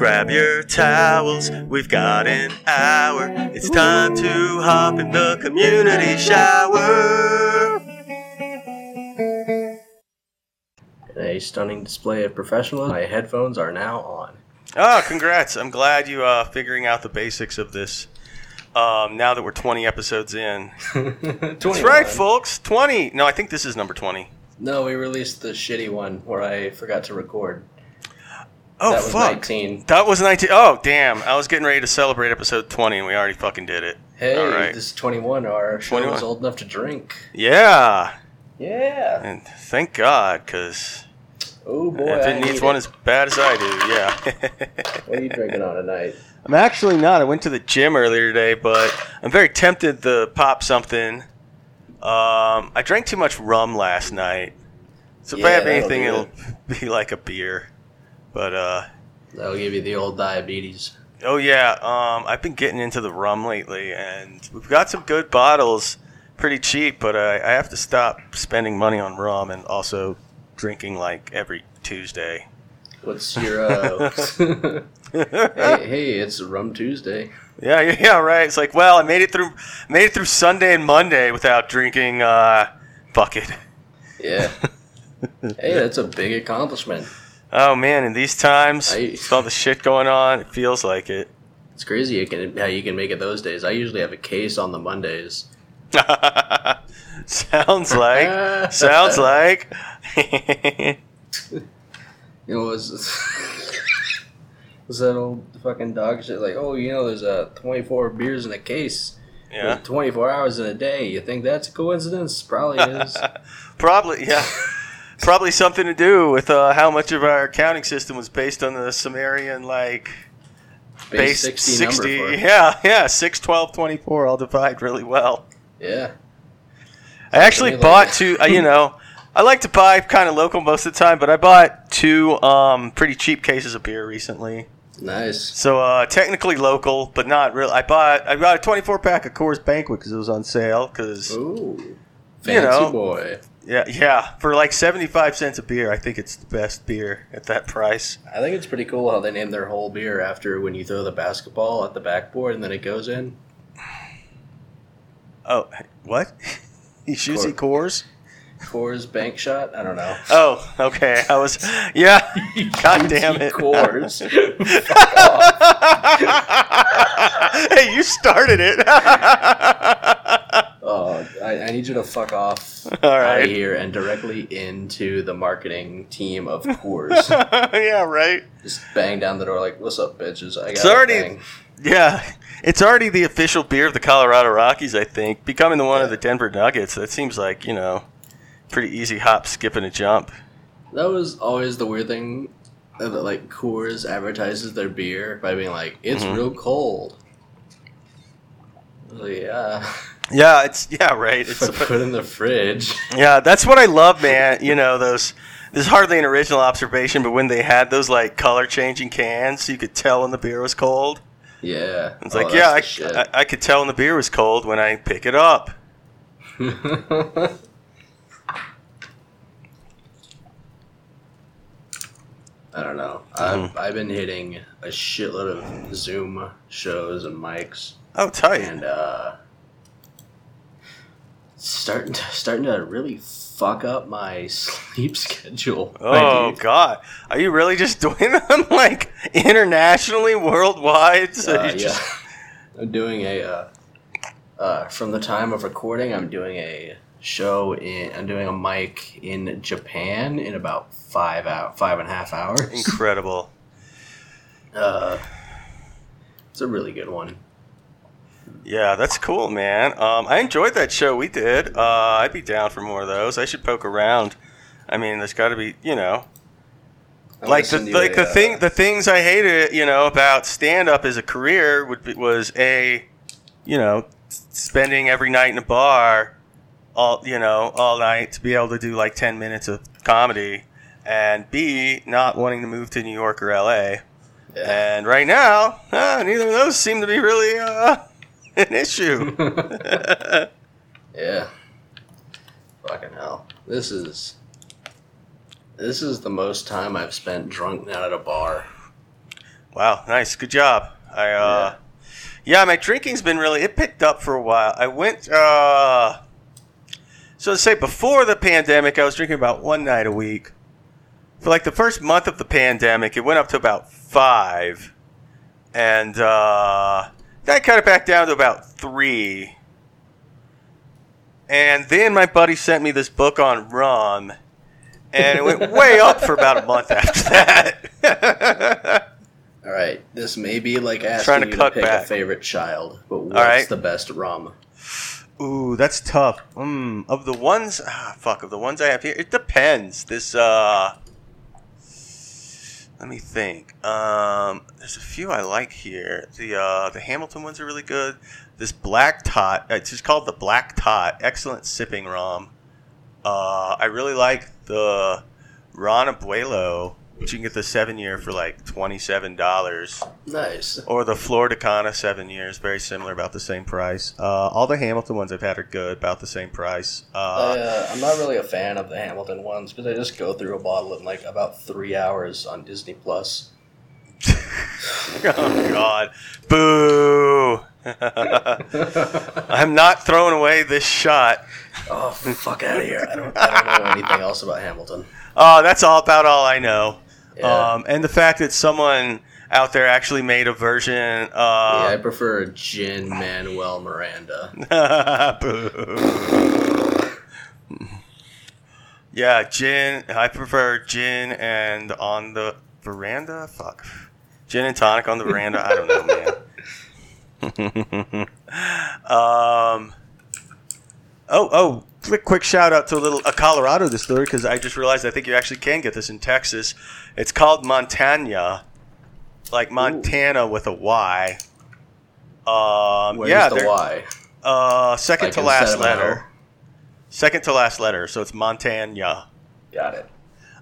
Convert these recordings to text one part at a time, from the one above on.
Grab your towels, we've got an hour. It's time to hop in the community shower. A stunning display of professionalism. My headphones are now on. Oh, congrats. I'm glad you uh figuring out the basics of this. Um, now that we're 20 episodes in. That's right, folks. 20. No, I think this is number 20. No, we released the shitty one where I forgot to record. Oh, that was fuck. 19. That was 19. Oh, damn. I was getting ready to celebrate episode 20 and we already fucking did it. Hey, All right. this is 21. Our show 21. is old enough to drink. Yeah. Yeah. And thank God, because Oh boy. if I it needs need one it. as bad as I do, yeah. What are you drinking on tonight? I'm actually not. I went to the gym earlier today, but I'm very tempted to pop something. Um, I drank too much rum last night. So if I have anything, it'll be like a beer. But, uh, That'll give you the old diabetes. oh yeah, um, I've been getting into the rum lately, and we've got some good bottles, pretty cheap, but I, I have to stop spending money on rum and also drinking like every Tuesday. What's your uh Hey, hey, it's Rum Tuesday. Yeah, yeah, yeah, right. It's like, well, I made it through, made it through Sunday and Monday without drinking. Uh, fuck it. Yeah. hey, that's a big accomplishment. Oh man, in these times, I- with all the shit going on, it feels like it. It's crazy you can, how you can make it those days. I usually have a case on the Mondays. sounds like, sounds like. You know, it was was that old fucking dog shit like, oh, you know, there's uh, 24 beers in a case. yeah, 24 hours in a day. You think that's a coincidence? Probably is. probably, yeah, probably something to do with uh, how much of our accounting system was based on the Sumerian like Base 60, number for it. Yeah, yeah, six, twelve, twenty-four. I'll divide really well. Yeah. I actually Something bought like- two. Uh, you know, I like to buy kind of local most of the time, but I bought two um, pretty cheap cases of beer recently. Nice. So uh, technically local, but not real. I bought I bought a 24 pack of Coors Banquet because it was on sale. Because you know. boy. Yeah, yeah, for like 75 cents a beer, I think it's the best beer at that price. I think it's pretty cool how they name their whole beer after when you throw the basketball at the backboard and then it goes in. Oh, what? you shoots eat Coors? Coors Bank Shot? I don't know. Oh, okay. I was yeah. God damn it. Coors. hey, you started it. Oh, I, I need you to fuck off All out right. of here and directly into the marketing team of Coors. yeah, right. Just bang down the door like, "What's up, bitches? I got It's already- thing." Yeah, it's already the official beer of the Colorado Rockies. I think becoming the one of the Denver Nuggets. That seems like you know, pretty easy hop, skip, and a jump. That was always the weird thing that like Coors advertises their beer by being like, "It's Mhm. real cold." Like, yeah, Yeah, it's yeah, right. It's put in the fridge. yeah, that's what I love, man. You know those. This is hardly an original observation, but when they had those like color changing cans, so you could tell when the beer was cold. Yeah, It's Oh, like, yeah, I. I, I could tell when the beer was cold when I pick it up. I don't know. I've, I've been hitting a shitload of Zoom shows and mics, Oh, tight. and uh, starting to, starting to really fuck up my sleep schedule. Oh. God, are you really just doing them like internationally, worldwide? So Uh, you yeah, just I'm doing a. Uh, uh, from the time of recording, I'm doing a show in. I'm doing a mic in Japan in about five out five and a half hours. incredible. Uh, it's a really good one. Yeah, that's cool, man. Um, I enjoyed that show we did. Uh, I'd be down for more of those. I should poke around. I mean, there's got to be, you know, I like the like a, the uh, thing the things I hated, you know, about stand up as a career would be, was a, you know, spending every night in a bar, all you know, all night to be able to do like ten minutes of comedy, and B not wanting to move to New York or L.A. Yeah. And right now, uh, neither of those seem to be really uh, an issue. Yeah. Fucking hell. This is this is the most time I've spent drunk now at a bar. Wow, nice, good job. I uh, yeah. my drinking's been really it picked up for a while. I went uh, so to say before the pandemic, I was drinking about one night a week. For like the first month of the pandemic, it went up to about five, and uh, I cut it back down to about three. And then my buddy sent me this book on rum, and it went way up for about a month after that. All right, this may be like asking Trying to you cut to pick back. a favorite child, but what's right. the best rum? Ooh, that's tough. Mm, of the ones, ah, fuck, of the ones I have here, it depends. This, uh, let me think. Um, there's a few I like here. The uh, the Hamilton ones are really good. This Black Tot, it's just called the Black Tot. Excellent sipping rum. Uh, I really like the Ron Abuelo, you can get the seven year for like twenty seven dollars. Nice. Or the Flor de Caña seven years, very similar, about the same price. Uh, all the Hamilton ones I've had are good, about the same price. I, Uh, uh, I'm not really a fan of the Hamilton ones because I just go through a bottle in like about three hours on Disney Plus. oh God, boo! I'm not throwing away this shot. Oh, fuck out of here! I don't, I don't know anything else about Hamilton. Oh, that's all about all I know. Yeah. Um, and the fact that someone out there actually made a version. yeah, I Uh, prefer Gin Manuel Miranda. Yeah, gin. I prefer gin and on the veranda. Fuck, gin and tonic on the veranda. I don't know, man. um. Oh, oh! Quick, quick shout out to a little a Colorado distillery because I just realized I think you actually can get this in Texas. It's called Montanya, like Montana with a Y. Um, Where's yeah, the Y? uh, second Like to last of an letter. Second to last letter, so it's Montanya. Got it.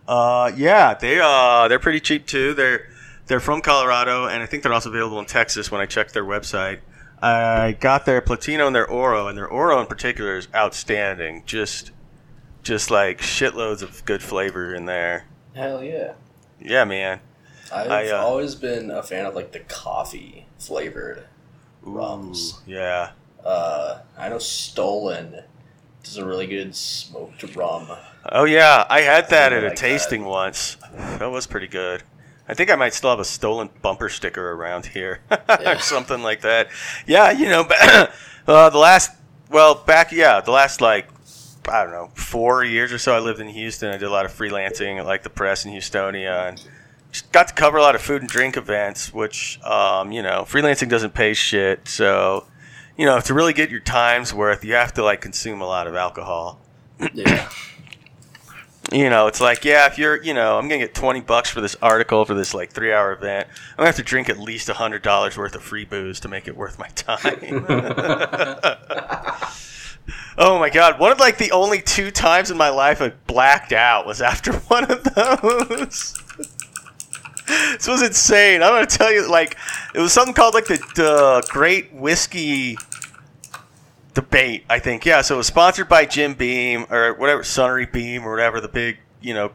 Uh, yeah, they uh, they're pretty cheap too. They're they're from Colorado, and I think they're also available in Texas. When I checked their website, I got their Platino and their Oro, and their Oro in particular is outstanding. Just just like shitloads of good flavor in there. Hell yeah! Yeah, man. I've I, uh, always been a fan of like the coffee flavored Ooh, Rums. Yeah. Uh, I know Stolen does a really good smoked rum. Oh yeah, I had that I at a like tasting once. That was pretty good. I think I might still have a stolen bumper sticker around here, Yeah. or something like that. Yeah, you know, uh, the last, well, back, yeah, the last like, I don't know, four years or so, I lived in Houston. I did a lot of freelancing at like the press in Houstonia, and just got to cover a lot of food and drink events. Which, um, you know, freelancing doesn't pay shit, so you know, to really get your time's worth, you have to like consume a lot of alcohol Yeah, you know, it's like, yeah, if you're, you know, I'm gonna get twenty bucks for this article for this like three hour event. I'm gonna have to drink at least hundred dollars worth of free booze to make it worth my time. oh my god, one of like the only two times in my life I blacked out was after one of those. this was insane. I'm gonna tell you, like, it was something called like the, the Great Whiskey debate, I think. Yeah, so it was sponsored by Jim Beam or whatever, Suntory Beam or whatever, the big, you know,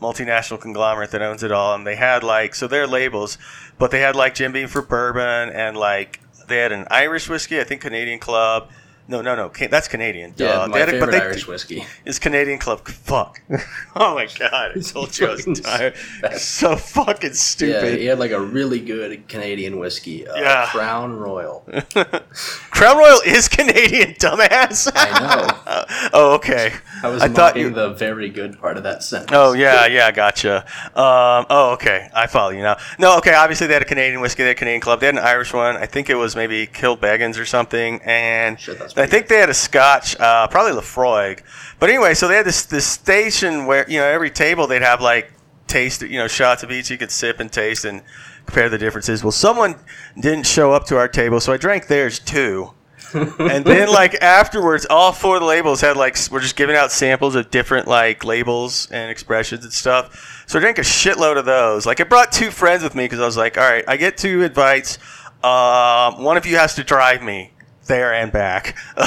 multinational conglomerate that owns it all. And they had like, so their labels, but they had like Jim Beam for bourbon and like they had an Irish whiskey, I think Canadian Club. No, no, no, Ca- that's Canadian. yeah. Duh. my They had it- favorite they- Irish whiskey. is Canadian Club. Fuck. oh my god, I told you I was Fucking tired. So fucking Yeah, stupid. he had like a really good Canadian whiskey. Uh, Yeah. Crown Royal. Crown Royal is Canadian, dumbass. I know. oh, okay. I was I thought mocking you- the very good part of that sentence. Oh yeah, yeah, gotcha. Um, oh okay, I follow you now. No, okay. Obviously, they had a Canadian whiskey, they had a Canadian club, they had an Irish one. I think it was maybe Kilbeggans or something, and Shit, that's I think they had a Scotch, uh, probably Laphroaig. But anyway, so they had this this station where you know every table they'd have like taste, you know, shots of each you could sip and taste and compare the differences. Well, someone didn't show up to our table, so I drank theirs too. and then like afterwards all four of the labels had like we're just giving out samples of different like labels and expressions and stuff so i drank a shitload of those like i brought two friends with me because i was like all right i get two invites um, one of you has to drive me there and back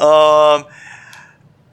um,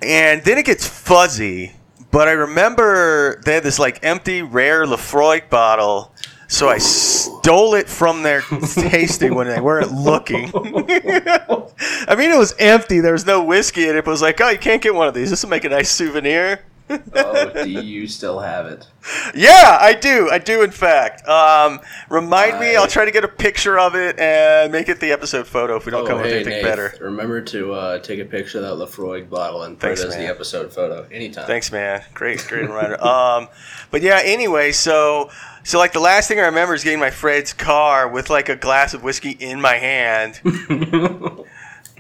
and then it gets fuzzy but I remember they had this like empty rare Laphroaig bottle. So I stole it from their tasting when they weren't looking. I mean, it was empty. There was no whiskey in it. But it was like, oh, you can't get one of these. This will make a nice souvenir. Oh, do you still have it? Yeah, I do. I do, in fact. Um, remind me. I'll try to get a picture of it and make it the episode photo if we don't Oh, come up with hey, anything Nate, better. Remember to uh, take a picture of that Laphroaig bottle and put it as the episode photo anytime. Thanks, man. Great, great reminder. Um, but yeah. Anyway, so so like the last thing I remember is getting my Fred's car with like a glass of whiskey in my hand,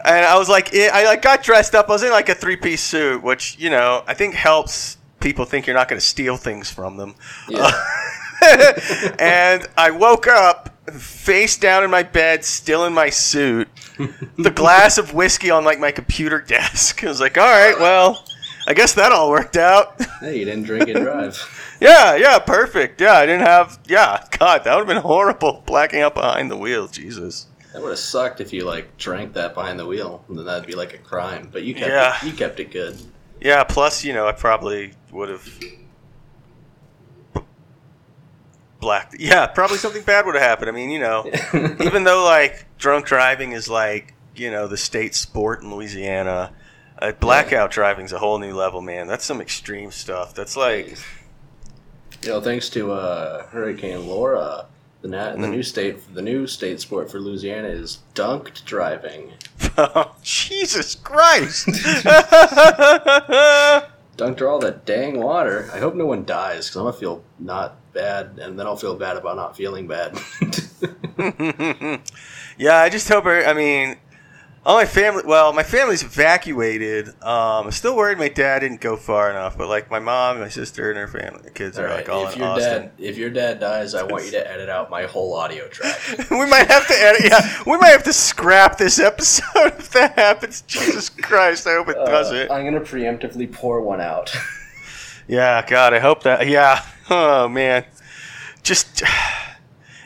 and I was like, I like got dressed up. I was in like a three piece suit, which you know I think helps people think you're not going to steal things from them. Yeah. and I woke up face down in my bed, still in my suit, the glass of whiskey on like my computer desk. I was like, all right, well, I guess that all worked out. hey, you didn't drink and drive. yeah, yeah, perfect. Yeah, I didn't have. Yeah, God, that would have been horrible. Blacking out behind the wheel, Jesus. That would have sucked if you like drank that behind the wheel. Then that'd be like a crime. But you kept Yeah. it, you kept it good. Yeah, plus, you know, I probably would have. Blacked. Yeah, probably something bad would have happened. I mean, you know, even though like drunk driving is like you know the state sport in Louisiana, uh, blackout driving's a whole new level, man. That's some extreme stuff. That's like, you know, thanks to uh, Hurricane Laura, the na- the Mm. new state the new state sport for Louisiana is dunked driving. Jesus Christ! Dunked all that dang water. I hope no one dies because I'm gonna feel not bad, and then I'll feel bad about not feeling bad. yeah, I just hope. I, I mean, all my family. Well, my family's evacuated. Um, I'm still worried my dad didn't go far enough, but like my mom, my sister, and her family, the kids all are right, like all if in your Austin. dad if your dad dies, I want you to edit out my whole audio track. we might have to edit. Yeah, we might have to scrap this episode if that happens. Jesus Christ! I hope it Uh, doesn't. I'm gonna preemptively pour one out. Yeah, God, I hope that. Yeah. Oh man, just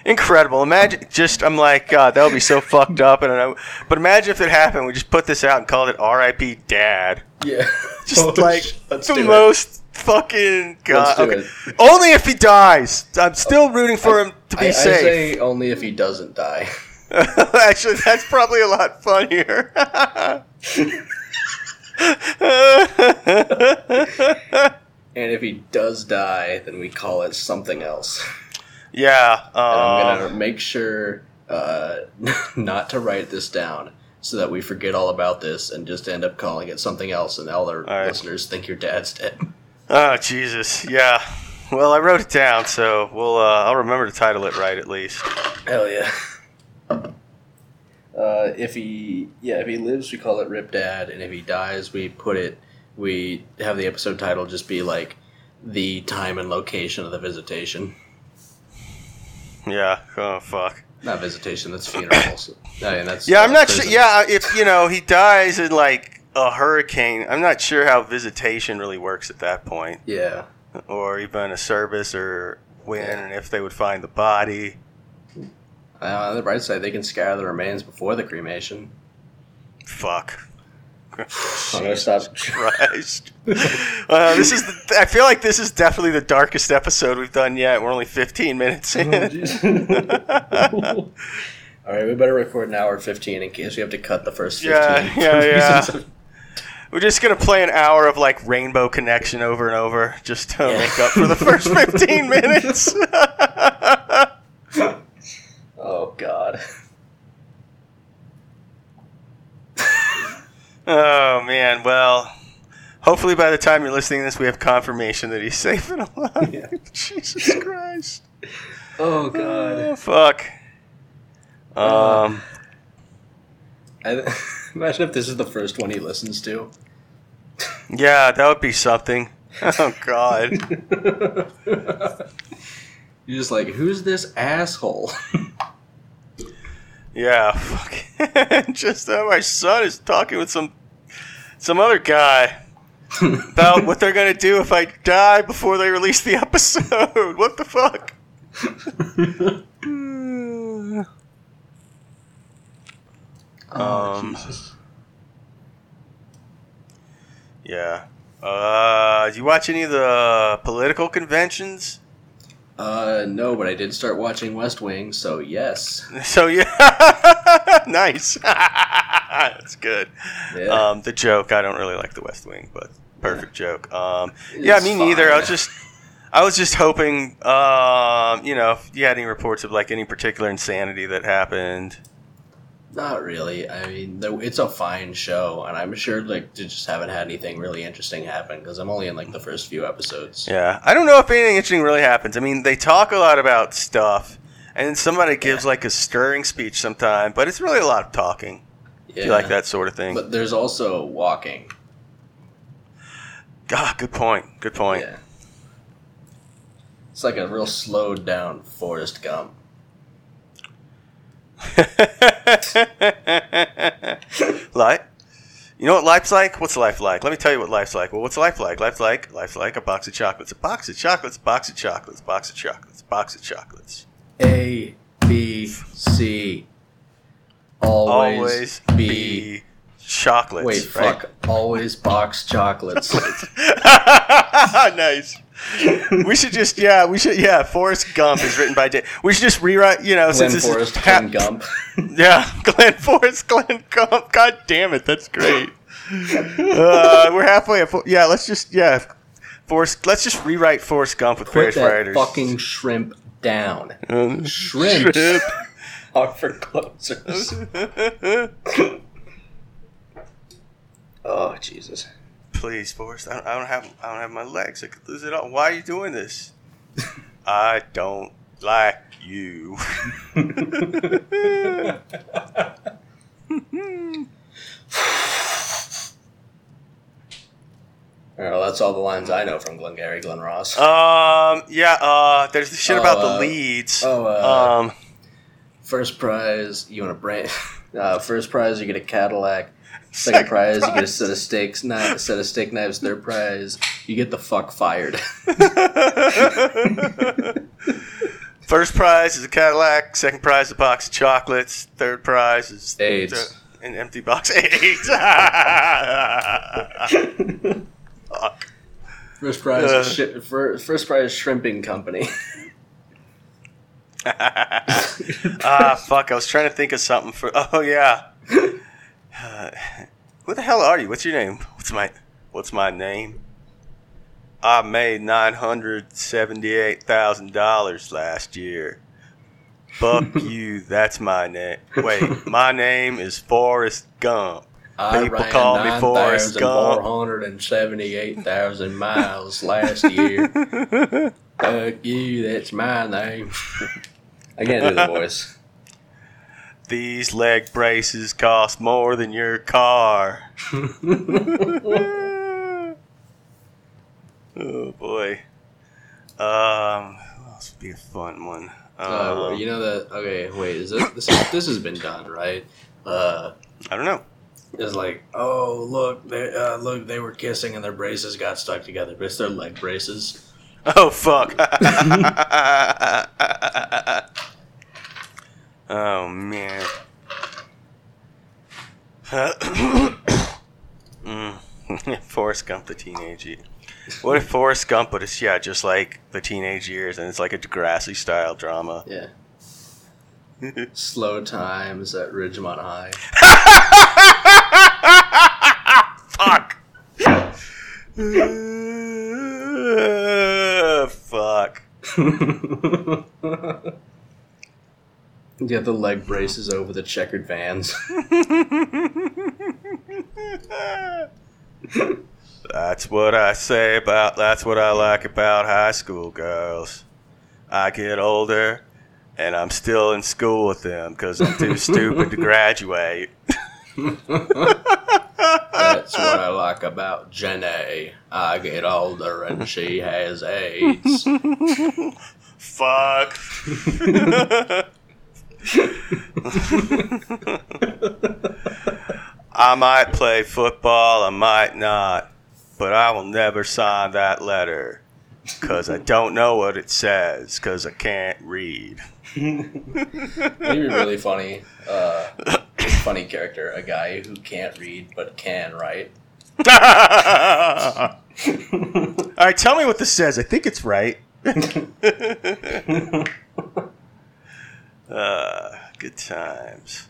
incredible. Imagine, just I'm like, God, that would be so fucked up. And I but imagine if it happened. We just put this out and called it R.I.P. Dad. yeah, Just oh, like let's the do it. most fucking God. Okay. Only if he dies. I'm still rooting for him to be I, I safe. say only if he doesn't die. Actually, that's probably a lot funnier. And if he does die, then we call it something else. Yeah. I'm Um, gonna make sure uh, not to write this down so that we forget all about this and just end up calling it something else, and all our right. listeners think your dad's dead. oh Jesus. Yeah. Well, I wrote it down, so we'll. Uh, I'll remember to title it right at least. Hell yeah. Uh, if he yeah if he lives we call it Rip Dad and if he dies we put it we have the episode title just be like the time and location of the visitation Yeah. Oh fuck. not visitation that's funeral so, I mean, that's Yeah, I'm not sure. Yeah, if you know he dies in like a hurricane, I'm not sure how visitation really works at that point, yeah or even a service or when Yeah. and if they would find the body. uh, on the bright side they can scatter the remains before the cremation Fuck. I'm gonna stop Christ. Uh, this is. The, I feel like this is definitely the darkest episode we've done yet. We're only 15 minutes in. all right we better record an hour 15 in case we have to cut the first 15 Yeah, yeah, yeah. We're just gonna play an hour of like Rainbow Connection over and over, just to Yeah. make up for the first 15 minutes. oh god oh man. Well, hopefully by the time you're listening to this, we have confirmation that he's safe and alive. Yeah. Jesus Christ. oh god Oh, fuck. Um. I, imagine if this is the first one he listens to. Yeah, that would be something. Oh God. You're just like, who's this asshole? Yeah. Fuck. Just uh, my son is talking with some some other guy about what they're gonna do if I die before they release the episode. What the fuck? Um, Jesus. Yeah. Uh, Uh, do you watch any of the political conventions? Uh, no, but I did start watching West Wing, so yes. So yeah, nice. That's good. Yeah. Um, the joke. I don't really like the West Wing, but perfect joke. Um, yeah, me neither. I was just, I was just hoping, um, you know, if you had any reports of like any particular insanity that happened. Not really. I mean, the- it's a fine show, and I'm sure like they just haven't had anything really interesting happen because I'm only in like the first few episodes. Yeah, I don't know if anything interesting really happens. I mean, they talk a lot about stuff, and somebody gives like a stirring speech sometime, but it's really a lot of talking. If you like that sort of thing. But there's also walking. Ah, good point. Good point. Yeah. It's like a real slowed down Forrest Gump. life. You know what life's like? What's life like? Let me tell you what life's like. Well, what's life like? Life's like life's like a box of chocolates. A box of chocolates. Box of chocolates. Box of chocolates. Box of chocolates. A B C. Always, Always be. be chocolates. Wait, right? fuck. Always box chocolates. nice. we should just yeah we should yeah Forrest Gump is written by Dave. We should just rewrite you know Glenn since this Forrest, is ha- Glenn Gump. yeah Glenn Forrest Glenn Gump. God damn it, that's great. uh, we're halfway. At, yeah, let's just yeah Forrest. Let's just rewrite Forrest Gump with Put British that writers. fucking shrimp down. Um, Shrimps shrimp. are for closers. Oh Jesus! Please, Forrest. I don't, I don't have I don't have my legs. I could lose it all. Why are you doing this? I don't like you. Well, that's all the lines I know from Glengarry Glen Ross. Um. Yeah. Uh. There's the shit Oh, about uh, the leads. oh, uh, um. First prize, you want a brand. Uh, first prize, you get a Cadillac. Second prize, you get a set of steaks, not a set of steak knives. Third prize, you get the fuck fired. First prize is a Cadillac. Second prize a box of chocolates. Third prize is AIDS. an empty box of AIDS. Fuck. First prize, Uh. is shi- fir- first prize, shrimping company. ah, fuck. I was trying to think of something for. Oh yeah. Uh, who the hell are you? What's your name? What's my What's my name? I made nine hundred seventy-eight thousand dollars last year. Fuck you. That's my name. Wait, my name is Forrest Gump. I People call me Forrest Gump. 9,478,000 miles last year. Fuck you, that's my name. I can't do the voice. These leg braces cost more than your car. oh boy. Um, else would be a fun one? Uh, you know that? Okay, wait. Is this this, this has been done right? Uh, I don't know. it's like, oh look, they uh, look, they were kissing and their braces got stuck together, but it's their leg braces. Oh fuck. oh man. mm. Forrest Gump, the teenage years. What if Forrest Gump, but it's yeah, just like the teenage years, and it's like a Degrassi style drama. Yeah. Slow times at Ridgemont High. Fuck. Uh, fuck. Get the leg braces over the checkered vans. That's what I say about. That's what I like about high school girls. I get older, and I'm still in school with them because I'm too stupid to graduate. That's what I like about Jenny. I get older and she has AIDS. Fuck. I might play football, I might not, but I will never sign that letter because I don't know what it says because I can't read. It'd be really funny. Uh, funny character, a guy who can't read but can write. All right, tell me what this says. I think it's right. uh, good times.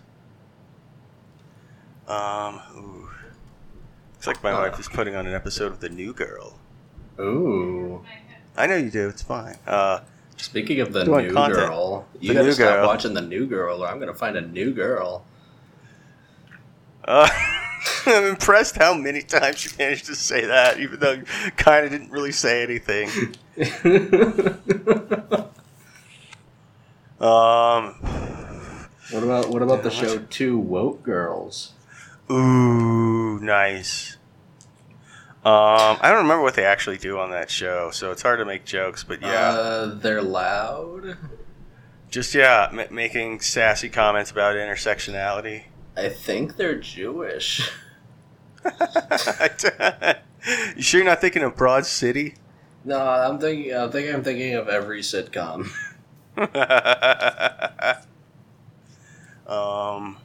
Um, ooh. Looks like my wife is putting on an episode of The New Girl. Ooh. I know you do. It's fine. Uh, Speaking of the new content. girl, you The gotta New stop Girl. watching the new girl, or I'm gonna find a new girl. uh, I'm impressed how many times you managed to say that, even though you kind of didn't really say anything. Um, What about what about the show Two Woke Girls? ooh, nice. Um, I don't remember what they actually do on that show, so it's hard to make jokes. But yeah, Uh, they're loud. just yeah, ma making sassy comments about intersectionality. I think they're Jewish. you sure you're not thinking of Broad City? No, I'm thinking. I think I'm thinking of every sitcom. um,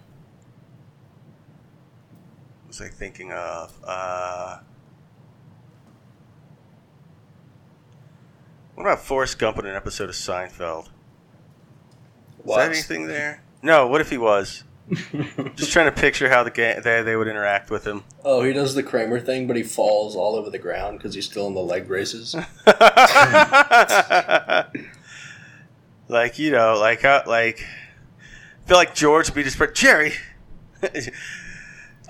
what was I thinking of? Uh, what about Forrest Gump in an episode of Seinfeld? Is that anything there? No. What if he was? Just trying to picture how the ga- they, they would interact with him. oh, he does the Kramer thing, but he falls all over the ground because he's still in the leg braces. like you know, like uh, like I feel like George would be just Jerry.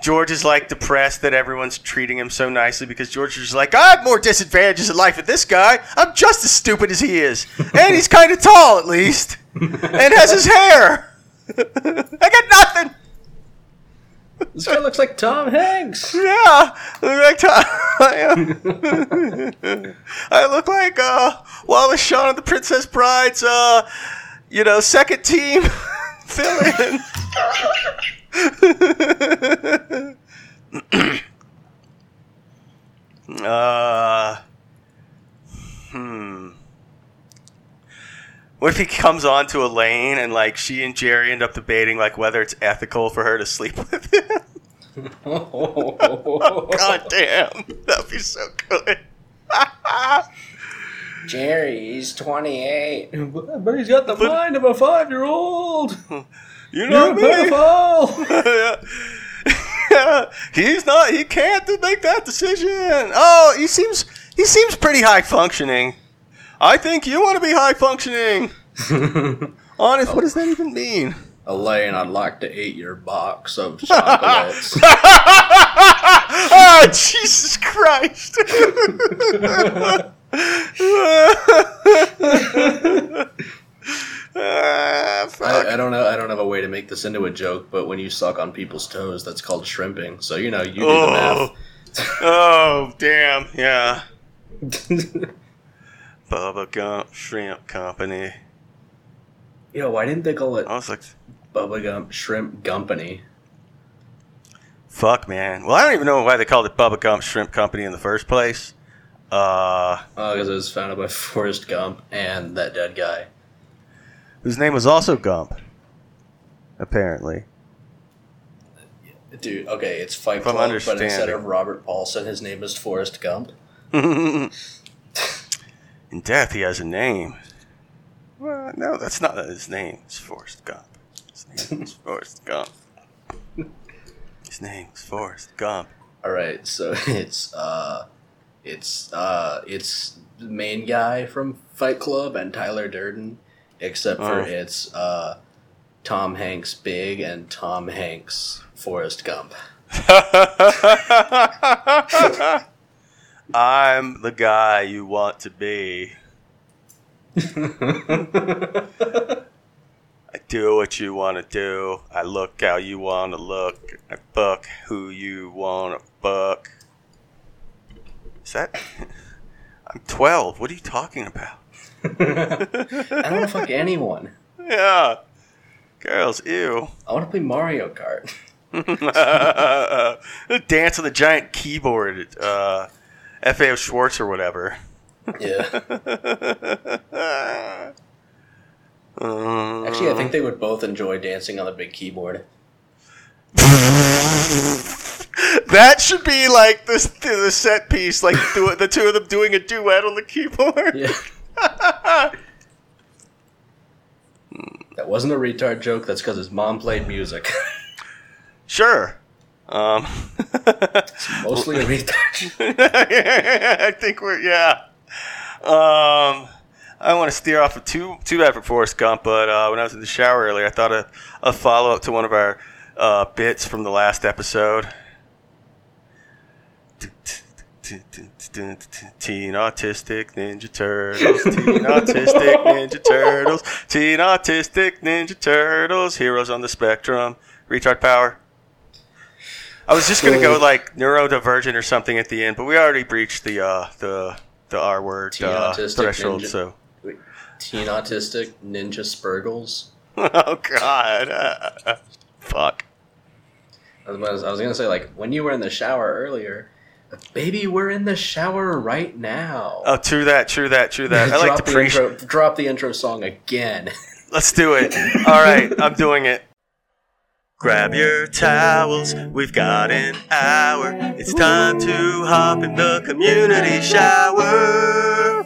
George is like depressed that everyone's treating him so nicely because George is just like, I have more disadvantages in life than this guy. I'm just as stupid as he is, and he's kind of tall at least, and has his hair. I got nothing. This guy looks like Tom Hanks. Yeah, I look like Tom- I look like uh, Wallace Shawn of the Princess Bride's, uh, you know, second team fill in. uh, hmm. What if he comes onto Elaine and like she and Jerry end up debating like whether it's ethical for her to sleep with him? God damn, that'd be so good. Jerry, he's 28. But he's got the mind of a five year old. You know me. pedophile. yeah, he's not. He can't make that decision. Oh, he seems. He seems pretty high functioning. I think you want to be high functioning. Honest, what does that even mean? Elaine, I'd like to eat your box of chocolates. oh, Jesus Christ. Ah. I, I don't know. I don't have a way to make this into a joke, but when you suck on people's toes, that's called shrimping. So you know, you do Oh. oh, damn. Yeah. Bubba Gump Shrimp Company. Yo, why didn't they call it I was like, Bubba Gump Shrimp Company? fuck, man. Well, I don't even know why they called it Bubba Gump Shrimp Company in the first place. Uh, Oh, because it was founded by Forrest Gump and that dead guy. whose name was also Gump, apparently. Dude, okay, it's Fight Club, but instead of Robert Paulson, his name is Forrest Gump. In death, he has a name. Well, no, that's not his name. It's Forrest Gump. His name is Forrest Gump. His name is Forrest Gump. All right, so it's uh, it's uh, it's the main guy from Fight Club and Tyler Durden, except for Oh. it's uh, Tom Hanks Big and Tom Hanks Forrest Gump. I'm the guy you want to be. I do what you want to do. I look how you want to look. I fuck who you want to fuck. Is that? I'm 12. What are you talking about? I don't fuck anyone. Yeah. Girls, ew. I want to play Mario Kart. Dance on the giant keyboard uh, FAO Schwarz or whatever. Yeah. Actually, I think they would both enjoy dancing on the big keyboard. that should be like this the set piece, like the, the two of them doing a duet on the keyboard. Yeah. that wasn't a retard joke. That's because his mom played music. Sure. Um, Mostly a retard. I think we're yeah. Um, I want to steer off of too too bad for Forrest Gump, but uh, when I was in the shower earlier, I thought a, a follow up to one of our uh, bits from the last episode. Teen Autistic Ninja Turtles, Teen Autistic Ninja Turtles, Teen Autistic Ninja Turtles, Heroes on the Spectrum, Retard Power. I was just gonna go like neurodivergent or something at the end, but we already breached the uh, the the R word Teen uh, autistic threshold. ninja. So, Teen autistic ninja spurgles. oh god, uh, fuck. I was, I was gonna say like when you were in the shower earlier, baby, we're in the shower right now. Oh, true that, true that, true that. I like drop to the pre. intro, drop the intro song again. Let's do it. All right, I'm doing it. Grab your towels, we've got an hour. It's time to hop in the community shower.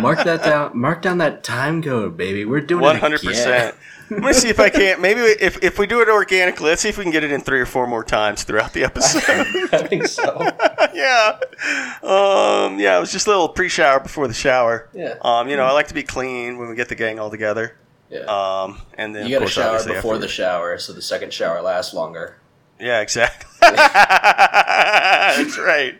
mark that down. Mark down that time code, baby. We're doing One it hundred again. percent. I'm gonna see if I can't. Maybe if if we do it organically, let's see if we can get it in three or four more times throughout the episode. I think so. yeah. Um. Yeah. It was just a little pre-shower before the shower. Yeah. Um. You know, I like to be clean when we get the gang all together. Yeah. Um. And then you of got to shower before the shower, so the second shower lasts longer. Yeah. Exactly. That's right.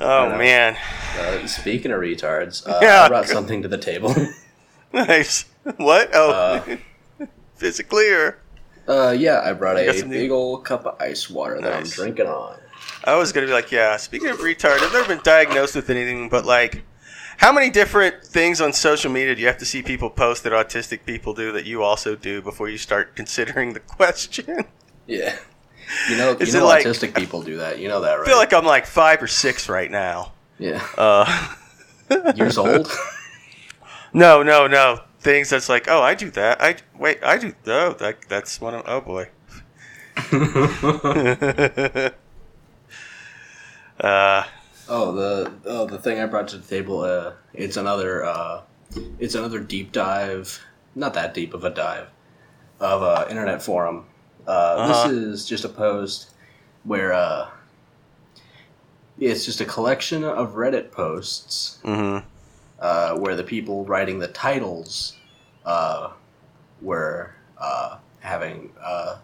Oh man. Uh, speaking of retards, uh, Yeah. I brought something to the table. Nice. What? Oh. Uh, Physically or? uh, yeah, I brought got a big old cup of ice water that I'm drinking on. I was gonna be like, yeah. Speaking of retard, I've never been diagnosed with anything, but like, how many different things on social media do you have to see people post that autistic people do that you also do before you start considering the question? Yeah. You know, Is you know like- autistic people do that. You know that, right? I feel like I'm like five or six right now. yeah. Uh, Years old? no, no, no. Things that's like, oh, I do that. I wait, I do. Oh, that that's one of. Oh boy. uh, Oh, the oh the thing I brought to the table. Uh, it's another uh, it's another deep dive. Not that deep of a dive of a internet forum. Uh, Uh-huh. This is just a post where uh, it's just a collection of Reddit posts mhm. uh, where the people writing the titles uh, were uh, having uh,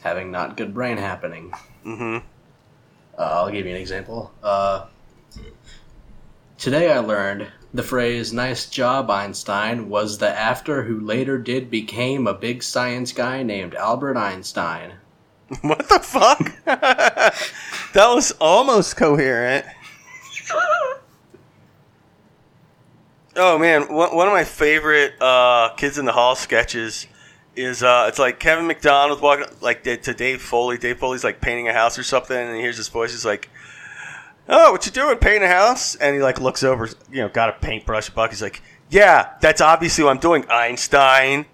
having not good brain happening. Mhm. Uh, I'll give you an example. Today I learned the phrase "nice job, Einstein" was the after who later did became a big science guy named Albert Einstein. What the fuck? that was almost coherent. Oh man, one, of my favorite uh, Kids in the Hall sketches is uh, it's like Kevin McDonald walking like to Dave Foley. Dave Foley's like painting a house or something, and he hears his voice. He's like, "Oh, what you doing? Painting a house?" And he like looks over, you know, got a paintbrush, buck. He's like, "Yeah, that's obviously what I'm doing, Einstein."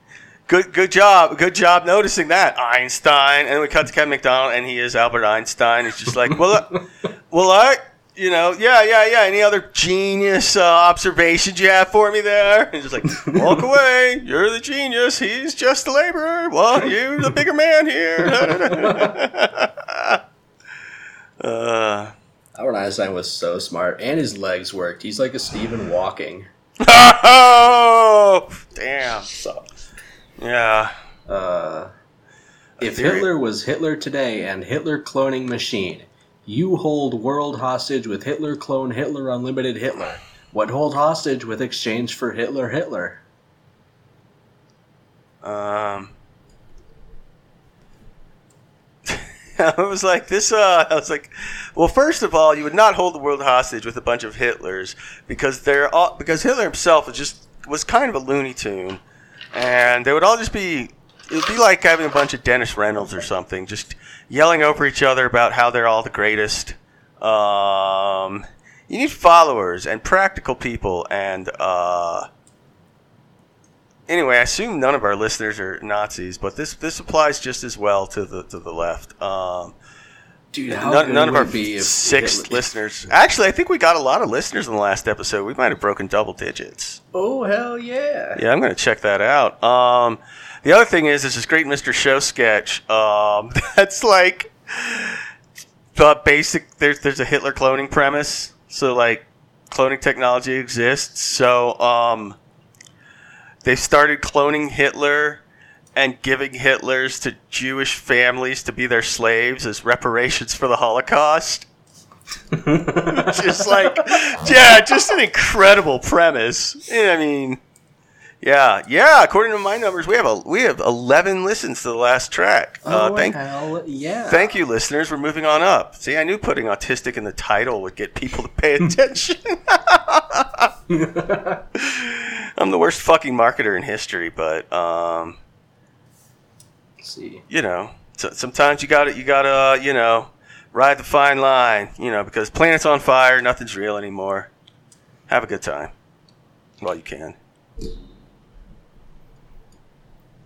Good, good job, good job noticing that, Einstein. And we cut to Kevin McDonald, and he is Albert Einstein. He's just like, well, well, I, you know, yeah, yeah, yeah. Any other genius uh, observations you have for me there? He's just like, walk away. You're the genius. He's just a laborer. Well, you're the bigger man here. uh, Albert Einstein was so smart, and his legs worked. He's like a Stephen Walking. oh, damn. Yeah. Uh, if. Hitler was Hitler today and Hitler cloning machine, you hold world hostage with Hitler clone Hitler unlimited Hitler. What hold hostage with exchange for Hitler Hitler? Um, I was like, this, uh, I was like, well, first of all, you would not hold the world hostage with a bunch of Hitlers because they're all, because Hitler himself was just, was kind of a Looney Tune. And they would all just be, it would be like having a bunch of Dennis Reynolds or something, just yelling over each other about how they're all the greatest. Um, you need followers and practical people and uh anyway i assume none of our listeners are nazis but this this applies just as well to the to the left um Dude, how none, none of our if six listeners actually i think we got a lot of listeners in the last episode we might have broken double digits Oh hell yeah! yeah i'm gonna check that out um the other thing is, is this great Mr. Show sketch. Um, that's like the basic. There's there's a Hitler cloning premise. So like, cloning technology exists. So um, they started cloning Hitler and giving Hitlers to Jewish families to be their slaves as reparations for the Holocaust. just like, yeah, just an incredible premise. I mean. Yeah, yeah. According to my numbers, we have a we have eleven listens to the last track. Uh, oh thank hell yeah! thank you, listeners. We're moving on up. See, I knew putting autistic in the title would get people to pay attention. I'm the worst fucking marketer in history, but um, Let's see. you know, so, sometimes you got to you got to uh, you know ride the fine line. You know, because planet's on fire, nothing's real anymore. Have a good time while you can.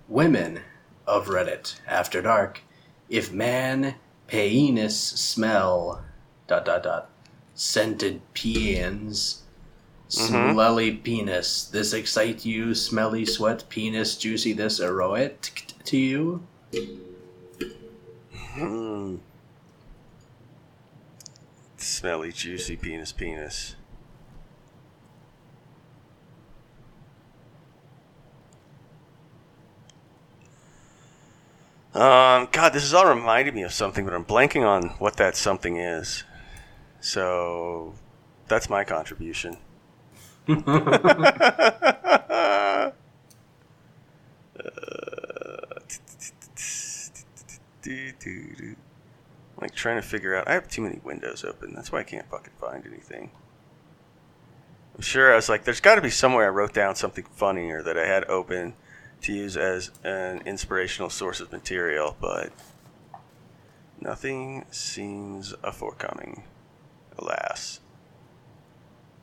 Women of Reddit after dark. If man penis smell dot dot dot scented peons Mhm. smelly penis. This excite you, smelly sweat penis, juicy this erotic to you? Hmm. Smelly, juicy penis, penis. Um, God, this is all reminding me of something, but I'm blanking on what that something is. So, that's my contribution. Like trying to figure out. I have too many windows open. That's why I can't fucking find anything. I'm sure I was like, there's got to be somewhere I wrote down something funny or that I had open to use as an inspirational source of material, but nothing seems a forthcoming. Alas.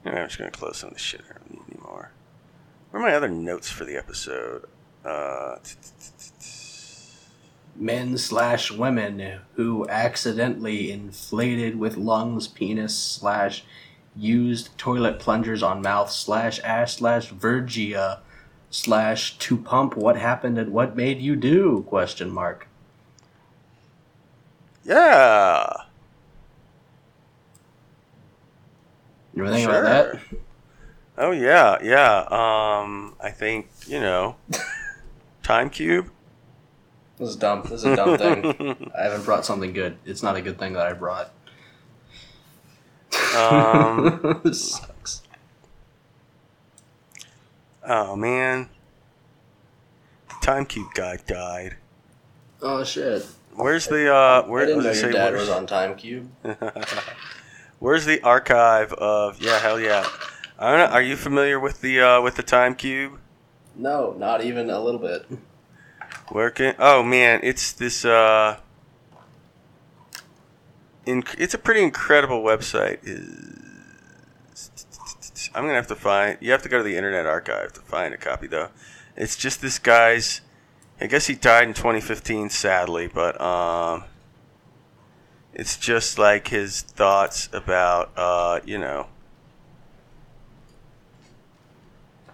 Anyway, I'm just gonna close some of the shit I don't need anymore. Where are my other notes for the episode? Uh, Men slash women who accidentally inflated with lungs, penis slash used toilet plungers on mouth slash ass slash vergia slash to pump what happened and what made you do question mark yeah. you think Sure. about that Oh yeah, yeah. Um, I think you know, Time Cube. this is dumb this is a dumb thing i haven't brought something good it's not a good thing that i brought Um, oh man, the Time Cube guy died. oh shit Where's the uh? i Where didn't know your say dad where's- was on time cube Where's the archive of? Yeah, hell yeah. I don't know. Are you familiar with the uh, with the Time Cube? no not even a little bit Working. Oh man, it's this. Uh, in, it's a pretty incredible website. Is I'm gonna have to find. You have to go to the Internet Archive to find a copy, though. It's just this guy's. I guess he died in 2015, sadly, but um, it's just like his thoughts about, uh, you know,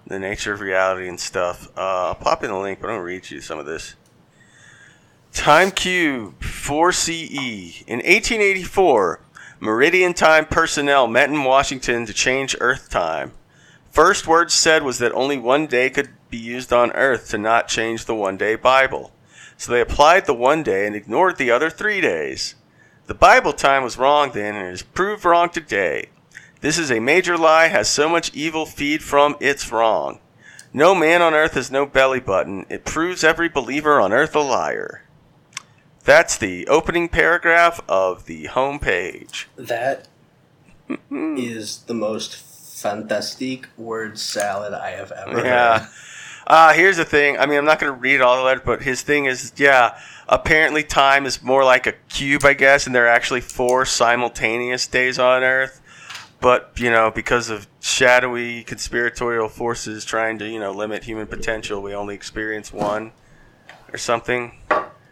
the nature of reality and stuff. Uh, I'll pop in the link, but I'm gonna read you some of this. Time Cube 4CE. In 1884, Meridian Time personnel met in Washington to change Earth time. First words said was that only one day could be used on Earth to not change the one day Bible. So they applied the one day and ignored the other three days. The Bible time was wrong then and is proved wrong today. This is a major lie, has so much evil feed from it's wrong. No man on earth has no belly button. It proves every believer on earth a liar. That's the opening paragraph of the homepage. That is the most fantastic word salad I have ever Yeah. heard. Uh, here's the thing. I mean, I'm not going to read all of it, but his thing is, yeah, apparently time is more like a cube, I guess, and there are actually four simultaneous days on Earth. but you know, because of shadowy conspiratorial forces trying to you know limit human potential, we only experience one or something.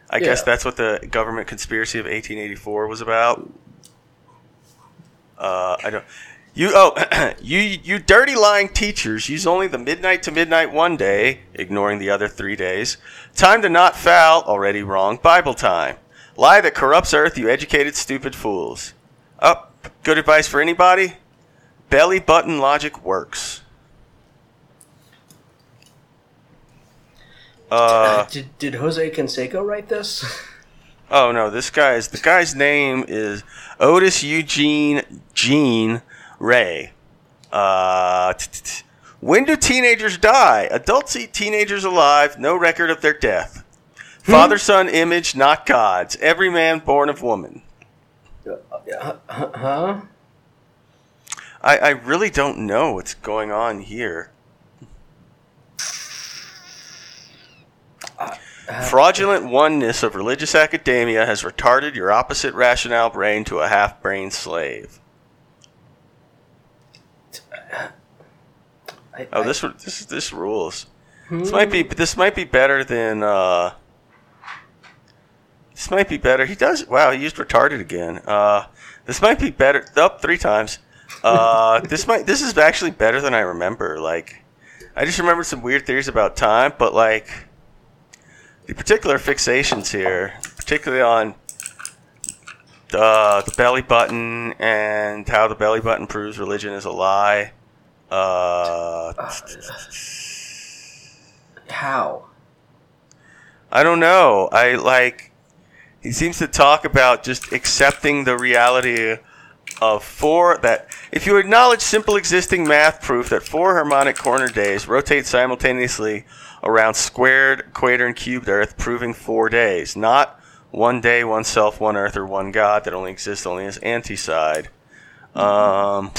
I guess that's what the government conspiracy of 1884 was about. Uh, I don't. You oh you you dirty lying teachers use only the midnight to midnight one day, ignoring the other three days. Time to not foul, already wrong. Bible time. Lie that corrupts earth, you educated stupid fools. Up, good advice for anybody. Belly button logic works. Uh, did, did Jose Canseco write this? oh no, this guy's the guy's name is Otis Eugene Gene Ray. Uh, t- t- t- when do teenagers die? Adults eat teenagers alive. No record of their death. Father son image, not God's. Every man born of woman. huh? I, I really don't know what's going on here. Fraudulent oneness of religious academia has retarded your opposite rationale brain to a half brain slave. I, Oh, this this this rules. This might be this might be better than uh. This might be better. He does. Wow, he used retarded again. Uh, this might be better. Up three times. Uh, this might. This is actually better than I remember. Like, I just remembered some weird theories about time, but like, particular fixations here, particularly on the the belly button and how the belly button proves religion is a lie. Uh, How? I don't know. I like. He seems to talk about just accepting the reality of four that if you acknowledge simple existing math proof that four harmonic corner days rotate simultaneously around squared, equator, and cubed Earth, proving four days, not one day, one self, one Earth, or one God that only exists only as anti-side. Um,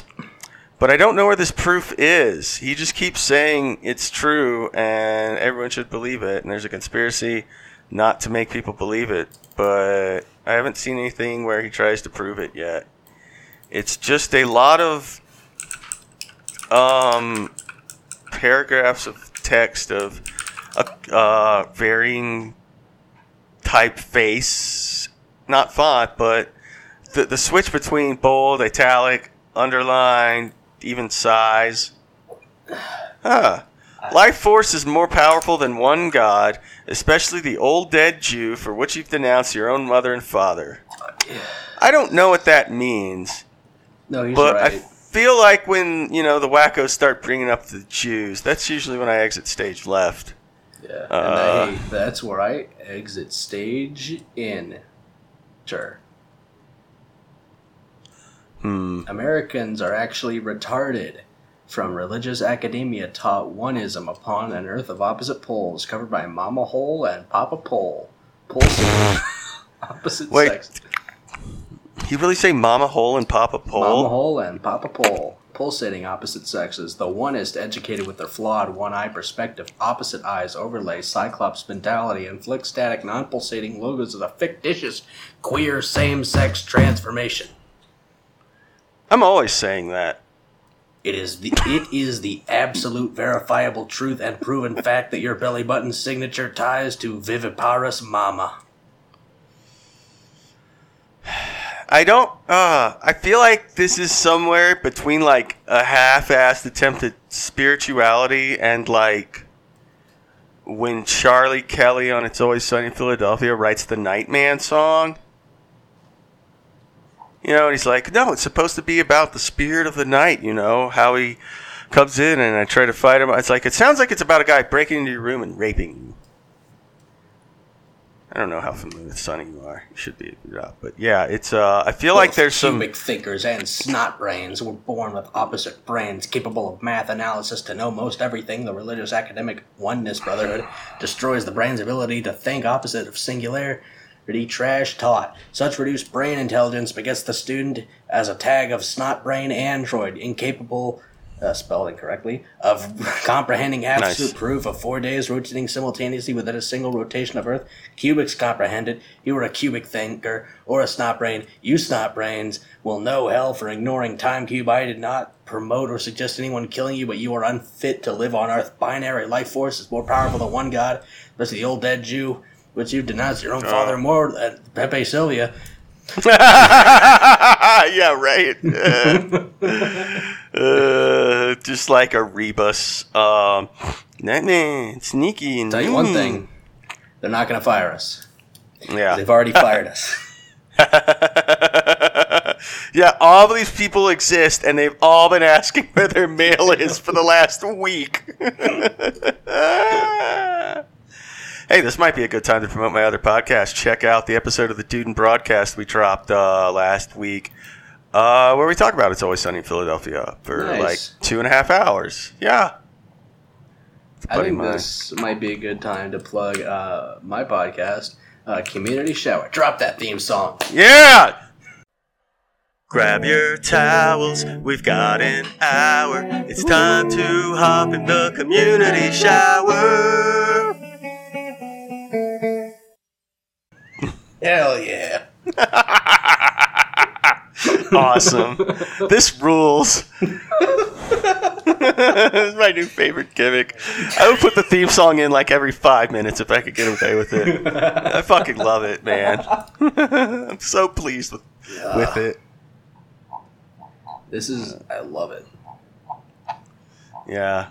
but I don't know where this proof is. He just keeps saying it's true and everyone should believe it, and there's a conspiracy not to make people believe it. But I haven't seen anything where he tries to prove it yet. It's just a lot of um, paragraphs of text of a uh, varying typeface, not font, but the, the switch between bold, italic, underline, even size. Huh. Life force is more powerful than one God, especially the old dead Jew for which you've denounced your own mother and father. I don't know what that means, No, he's but I feel like when, you know, the wackos start bringing up the Jews, that's usually when I exit stage left. Yeah, uh, and I, that's where I exit stage in. Sure. Hmm. Americans are actually retarded. From religious academia taught oneism upon an earth of opposite poles, covered by Mama Hole and Papa Pole. Pulsating opposite sex. Wait, sexes. You really say Mama Hole and Papa Pole? Mama Hole and Papa Pole. Pulsating opposite sexes. The oneist educated with their flawed one eye perspective, opposite eyes overlay cyclops mentality, and flick static non pulsating logos of the fictitious queer same sex transformation. I'm always saying that. It is the it is the absolute verifiable truth and proven fact that your belly button signature ties to viviparous mama. I don't. Uh, I feel like this is somewhere between like a half-assed attempt at spirituality and like when Charlie Kelly on "It's Always Sunny in Philadelphia" writes the Nightman song. You know, and he's like, "No, it's supposed to be about the spirit of the night." You know how he comes in and I try to fight him. It's like it sounds like it's about a guy breaking into your room and raping you. I don't know how familiar with Sunny you are. You should be, but yeah, it's. Uh, I feel like Both there's some. cubic thinkers and snot brains were born with opposite brains capable of math analysis to know most everything. The religious academic oneness brotherhood destroys the brain's ability to think opposite of singularity trash taught. Such reduced brain intelligence begets the student as a tag of snot brain android, incapable uh, spelled incorrectly, of comprehending absolute Nice. proof of four days rotating simultaneously within a single rotation of Earth. Cubics comprehend it. You are a cubic thinker or a snot brain. You snot brains will know hell for ignoring time cube. I did not promote or suggest anyone killing you, but you are unfit to live on Earth. Binary life force is more powerful than one God. Of the old dead Jew, which you denounced your own father more than Pepe Silvia. yeah, right. uh, just like a rebus. Um, sneaky. And Tell you one thing, they're not going to fire us. Yeah. They've already fired us. yeah, all these people exist, and they've all been asking where their mail is for the last week. hey, this might be a good time to promote my other podcast. Check out the episode of the Dude and Broadcast we dropped uh, last week, uh, where we talk about It's Always Sunny in Philadelphia for Nice. like two and a half hours. Yeah. I think mine. this might be a good time to plug uh, my podcast, uh, Community Shower. Drop that theme song. Yeah! Grab your towels, we've got an hour. It's time to hop in the community shower. Hell yeah. Awesome. this rules. this is my new favorite gimmick. I would put the theme song in like every five minutes if I could get away with it. I fucking love it, man. I'm so pleased with, with it. This is, I love it. Yeah.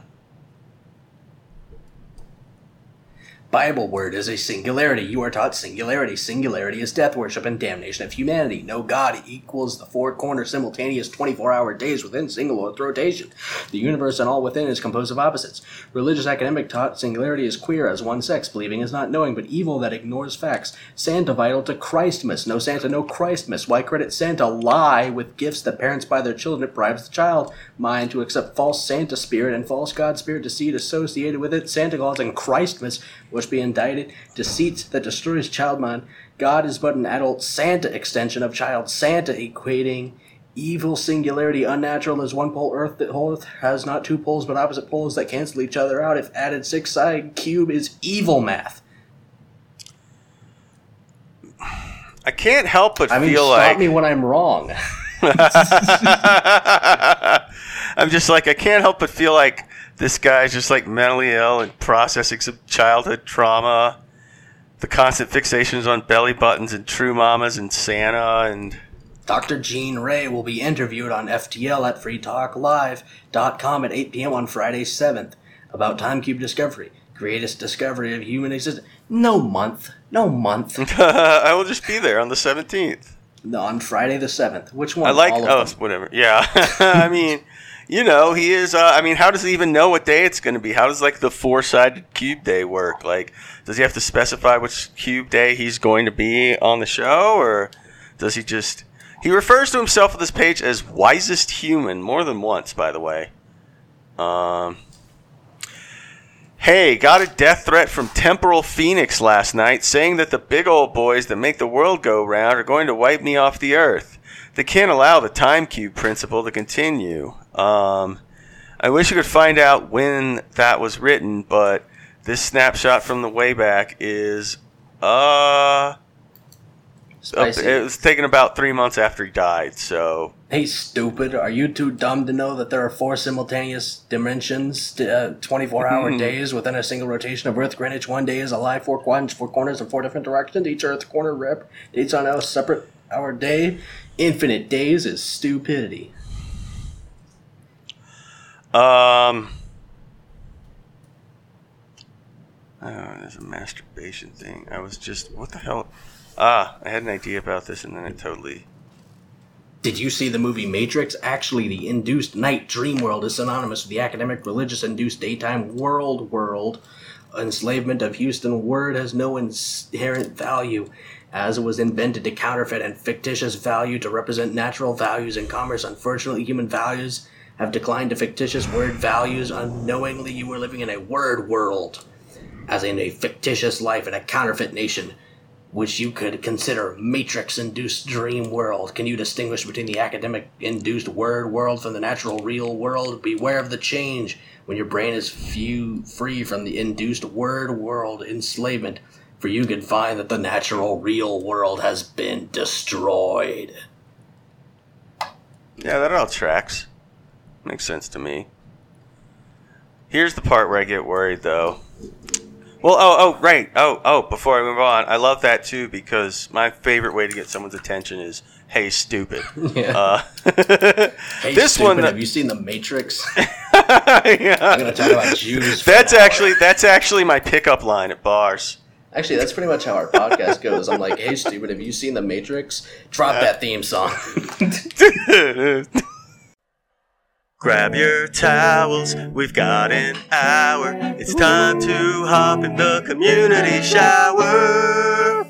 Bible word is a singularity. You are taught singularity. Singularity is death worship and damnation of humanity. No God equals the four corner simultaneous 24 hour days within single Earth rotation. The universe and all within is composed of opposites. Religious academic taught singularity is queer as one sex. Believing is not knowing, but evil that ignores facts. Santa vital to Christmas. No Santa, no Christmas. Why credit Santa lie with gifts that parents buy their children? It bribes the child mind to accept false Santa spirit and false God spirit deceit associated with it. Santa Claus and Christmas which be indicted, deceits that destroys child mind. God is but an adult Santa extension of child Santa, equating evil singularity unnatural as one pole earth that whole earth has not two poles but opposite poles that cancel each other out. If added six side cube is evil math. I can't help but i mean feel stop like me when i'm wrong. I'm just like I can't help but feel like this guy's just like mentally ill and processing some childhood trauma. The constant fixations on belly buttons and true mamas and Santa and Dr. Gene Ray will be interviewed on FTL at freetalklive.com at 8 p.m. on Friday 7th about time cube discovery, greatest discovery of human existence. No month, no month. I will just be there on the 17th. No, on Friday the 7th. Which one? I like All oh whatever. Yeah. I mean, you know, he is uh, I mean, how does he even know what day it's going to be? How does like the four-sided cube day work? Like does he have to specify which cube day he's going to be on the show or does he just He refers to himself on this page as wisest human more than once, by the way. Um Hey, got a death threat from Temporal Phoenix last night saying that the big old boys that make the world go round are going to wipe me off the earth. They can't allow the time cube principle to continue. Um, I wish you could find out when that was written, but this snapshot from the way back is uh Spicy. it was taken about three months after he died. So Hey, stupid! Are you too dumb to know that there are four simultaneous dimensions, uh, twenty-four hour Mm-hmm. days within a single rotation of Earth? Greenwich one day is alive, four quadrants, four corners, in four different directions. Each Earth corner rep dates on a separate hour day. Infinite days is stupidity. Um. Oh, there's a masturbation thing. I was just what the hell? Ah, I had an idea about this and then it totally. Did you see the movie Matrix? Actually, the induced night dream world is synonymous with the academic religious induced daytime world world. Enslavement of Houston word has no inherent value, as it was invented to counterfeit and fictitious value to represent natural values in commerce. Unfortunately, human values have declined to fictitious word values. Unknowingly, you were living in a word world, as in a fictitious life in a counterfeit nation which you could consider matrix induced dream world. Can you distinguish between the academic induced word world from the natural real world? Beware of the change when your brain is few, free from the induced word world enslavement, for you can find that the natural real world has been destroyed. Yeah, that all tracks. Makes sense to me. Here's the part where I get worried, though. Well, oh, oh, right. Oh, oh, before I move on, I love that too because my favorite way to get someone's attention is, hey, stupid. Yeah. Uh, Hey, this stupid, one, have you seen The Matrix? yeah. I'm gonna talk about Jews. That's hour. actually that's actually my pickup line at bars. Actually, that's pretty much how our podcast goes. I'm like, hey, stupid, have you seen The Matrix? Drop that theme song. Grab your towels, we've got an hour. It's time to hop in the community shower.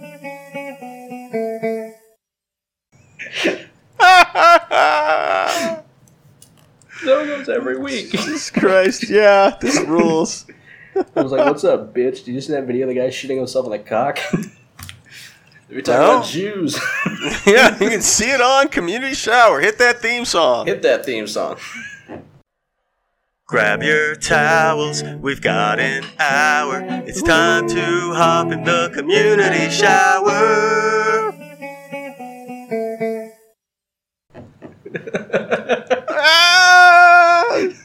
so goes every week. Jesus Christ, yeah, this rules. I was like, what's up, bitch? Did you see that video of the guy shooting himself in the cock? We're talking No. about Jews. yeah, you can see it on Community Shower. Hit that theme song. Hit that theme song. Grab your towels, we've got an hour. It's time to hop in the community shower.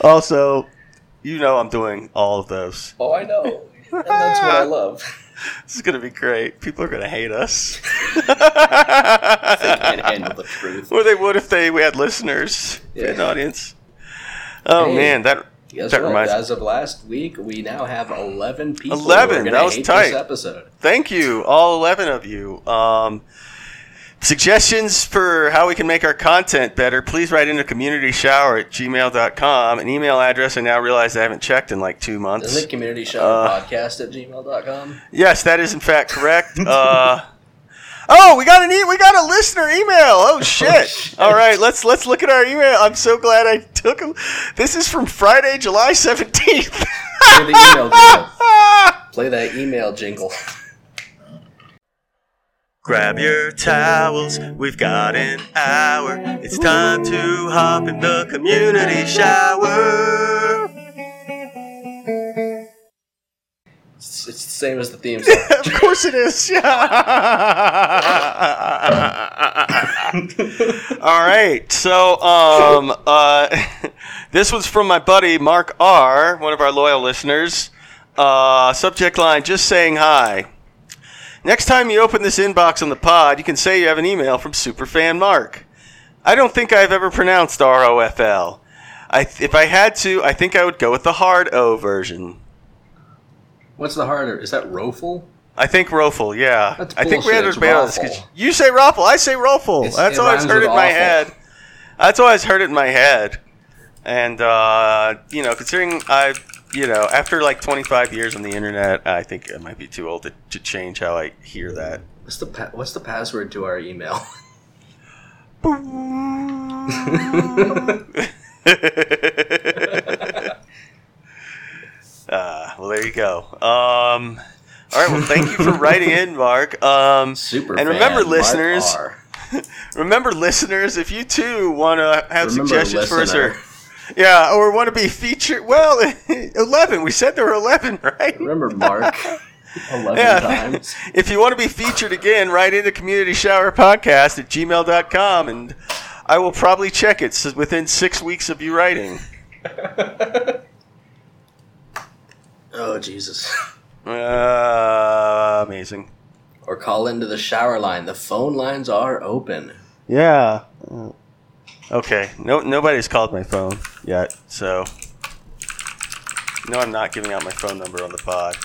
Also, you know I'm doing all of those. Oh, I know. And that's what I love. This is going to be great. People are going to hate us. Can't handle the truth. or they would if they we had listeners, Yeah. an audience. Oh Hey. man, that Guess that what? reminds As of last week, we now have 11 people 11, who are that was tight. this episode. thank you, all 11 of you. Um, suggestions for how we can make our content better, please write into communityshower at gmail.com, an email address I now realize I haven't checked in like two months. Isn't it community shower Uh, podcast at gmail.com? Yes, that is in fact correct. uh, oh, we got an e- we got a listener email. Oh, oh shit. shit. All right, let's let's look at our email. I'm so glad I took them. This is from Friday, July 17th. Play the email jingle. Play that email jingle. Grab your towels, we've got an hour. It's time to hop in the community shower. It's, it's the same as the theme song. of course it is. All right. So, um, uh, this was from my buddy Mark R, one of our loyal listeners. Uh, subject line: Just saying hi. Next time you open this inbox on the pod, you can say you have an email from Superfan Mark. I don't think I've ever pronounced R O F L. I, if I had to, I think I would go with the hard O version. What's the harder? Is that Rofel? I think Rofel, yeah. That's I think we had to debate on this you say Rofel, I say Rofel. It's- That's it always heard it in my awful. head. That's always heard it in my head. And uh, you know, considering I, you know, after like 25 years on the internet, I think I might be too old to, to change how I hear that. What's the pa- what's the password to our email? uh, well, there you go. Um, all right. Well, thank you for writing in, Mark. Um, Super. And remember, Mark listeners, Remember, listeners, if you too want to have Remember, suggestions for us, or yeah, or want to be featured, well, eleven. We said there were eleven, right? Remember Mark? Eleven Yeah. times. If you want to be featured again, write into Community Shower Podcast at gmail.com, and I will probably check it within six weeks of you writing. Oh Jesus. Uh, amazing. Or call into the shower line. The phone lines are open. Yeah. Okay. No, nobody's called my phone yet, so no, I'm not giving out my phone number on the pod.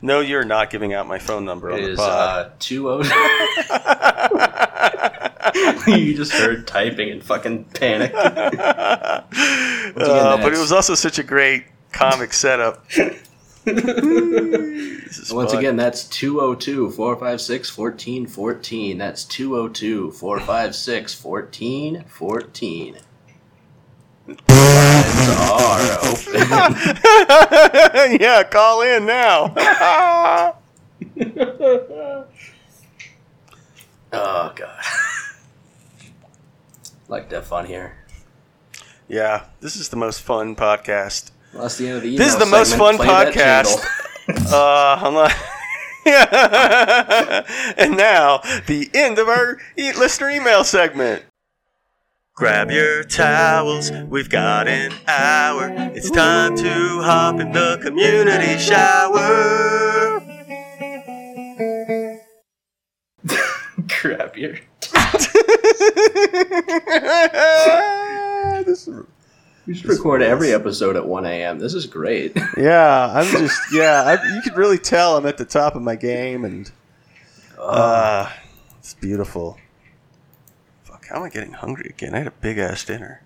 No, you're not giving out my phone number on It the is pod. uh two oh. you just heard typing and fucking panic. Uh, but it was also such a great comic setup. Once fun. again, that's 202 456 1414. That's 202 456 1414. Lines are open. yeah, call in now. oh god. like to have fun here. Yeah, this is the most fun podcast. Well, that's the end of the This is the most fun Play podcast. jingle. Uh, I'm like, and now the end of our e- listener email segment. Grab your towels, we've got an hour. It's time to hop in the community shower. Grab your. This is- We should record every episode at 1 a.m. This is great. yeah, I'm just yeah. I, you could really tell I'm at the top of my game, and uh, it's beautiful. Fuck, how am I getting hungry again? I had a big ass dinner.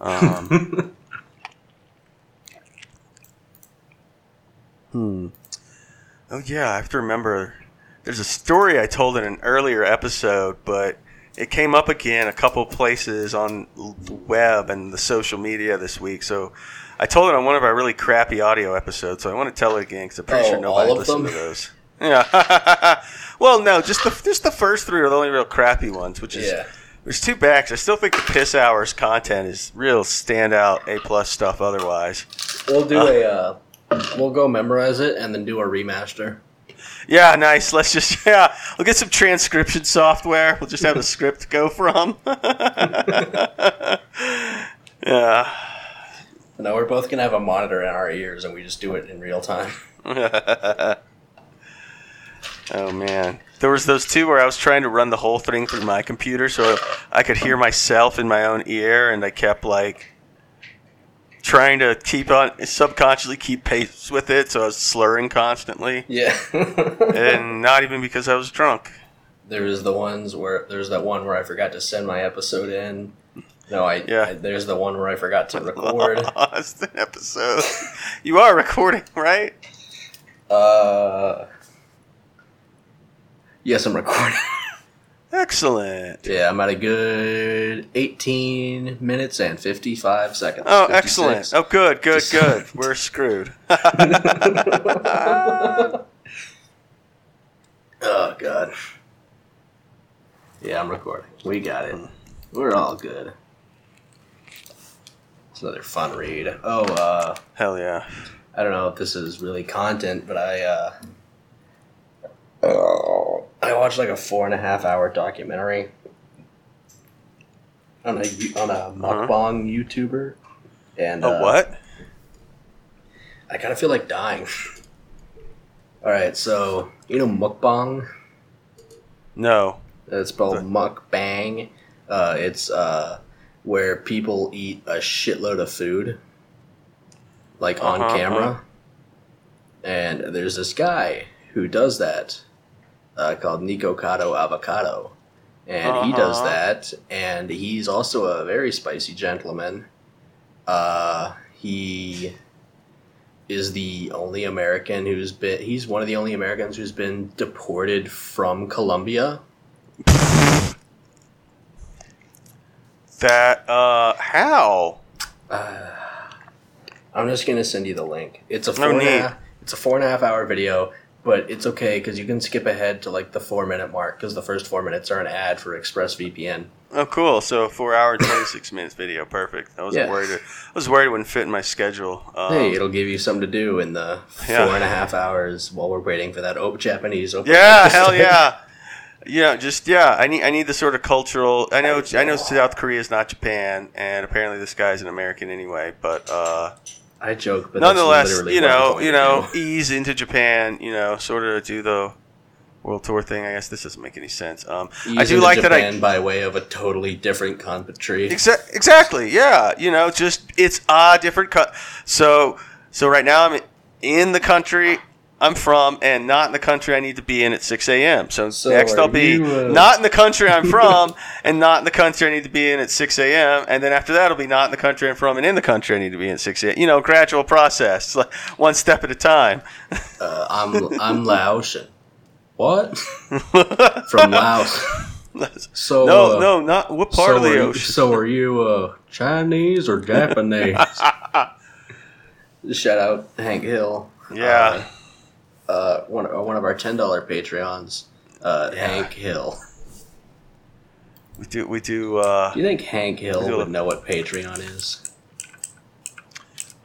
Um, hmm. Oh yeah, I have to remember. There's a story I told in an earlier episode, but it came up again a couple places on the web and the social media this week. So I told it on one of our really crappy audio episodes. So I want to tell it again because I'm pretty Oh, sure nobody listened them? to those. Yeah. well, no, just the just the first three are the only real crappy ones, which is yeah. there's two backs. I still think the piss hours content is real standout A plus stuff. Otherwise, We'll do a. Uh, we'll go memorize it and then do a remaster. Yeah, nice. Let's just yeah, we'll get some transcription software. We'll just have a script to go from. yeah. No, we're both gonna have a monitor in our ears and we just do it in real time. oh man, there was those two where I was trying to run the whole thing through my computer so I could hear myself in my own ear, and I kept like trying to keep on subconsciously keep pace with it, so I was slurring constantly, Yeah. and not even because I was drunk. there's the ones where there's that one where I forgot to send my episode in. No, I, Yeah. I- there's the one where I forgot to record. Lost an episode. you are recording, right? Uh, yes, I'm recording. Excellent. yeah, I'm at a good 18 minutes and 55 seconds. Oh, 56. excellent. Oh, good, good, good. We're screwed. Oh god. Yeah, I'm recording. We got it. We're all good. It's another fun read. Oh, uh, Hell yeah. I don't know if this is really content, but I uh, oh, I watched like a four and a half hour documentary on a on a mukbang YouTuber, and A uh, what? I kind of feel like dying. all right, so you know mukbang. No. It's spelled mukbang. Uh, it's uh, where people eat a shitload of food, like on Uh-huh, camera. uh-huh. And there's this guy who does that, uh, called Nikocado Avocado, and he does Uh-huh. that. And he's also a very spicy gentleman. Uh, he is the only American who's been. He's one of the only Americans who's been deported from Colombia. That, uh, how? Uh, I'm just gonna send you the link. It's a No four and a half. It's a four and a half hour video, but it's okay because you can skip ahead to like the four minute mark because the first four minutes are an ad for ExpressVPN. Oh, cool. So, four hour, 26 minutes video. Perfect. I wasn't Yeah. worried. I was worried it wouldn't fit in my schedule. Um, hey, it'll give you something to do in the Yeah. four and a half hours while we're waiting for that op- Japanese open. yeah, hell yeah. Yeah, just yeah. I need I need the sort of cultural. I know I know South Korea is not Japan, and apparently this guy's an American anyway. But uh, I joke, but nonetheless, you know, you know, ease into Japan. You know, sort of do the world tour thing. I guess this doesn't make any sense. Um, I do like that. I by way of a totally different country. Exa- exactly. Yeah. You know, just it's a different cut. So so right now I'm in the country I'm from and not in the country I need to be in at 6 a.m. So, So next I'll be you, uh, not in the country I'm from and not in the country I need to be in at 6 a.m. And then after that, I'll be not in the country I'm from and in the country I need to be in at 6 a.m. You know, gradual process, like one step at a time. Uh, I'm I'm Laotian. What? From Laos. So no, uh, no, not what part so of the are you- ocean? so are you uh, Chinese or Japanese? Shout out Hank Hill. Yeah. Uh, one uh, one of our ten dollar Patreons, uh, Yeah. Hank Hill. We do. We do. Uh, Do you think Hank Hill would know what Patreon is?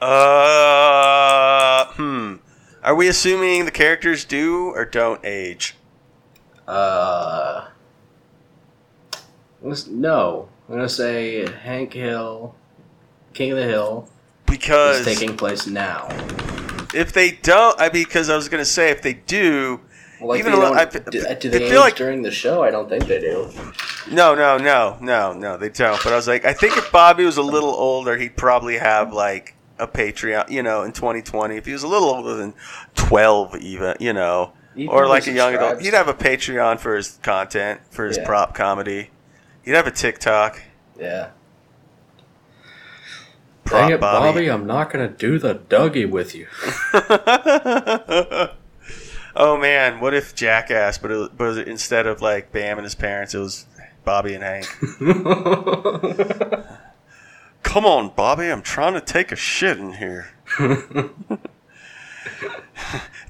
uh. Hmm. Are we assuming the characters do or don't age? Uh, no. I'm gonna say Hank Hill, King of the Hill, Because is taking place now. If they don't, I because I was gonna say if they do, Well, like Even they I- do, do they feel like- during the show? I don't think they do. no, no, no, no, no, they don't. But I was like, I think if Bobby was a little older, he'd probably have like a Patreon. You know, in 2020, if he was a little older than 12, even, you know, or like a young adult, he'd have a Patreon for his content, for his Yeah. prop comedy. He'd have a TikTok. Yeah. Dang it, Bobby. Bobby, I'm not gonna do the Dougie with you. oh man, what if Jackass, but it, but instead of like Bam and his parents, it was Bobby and Hank. Come on, Bobby, I'm trying to take a shit in here.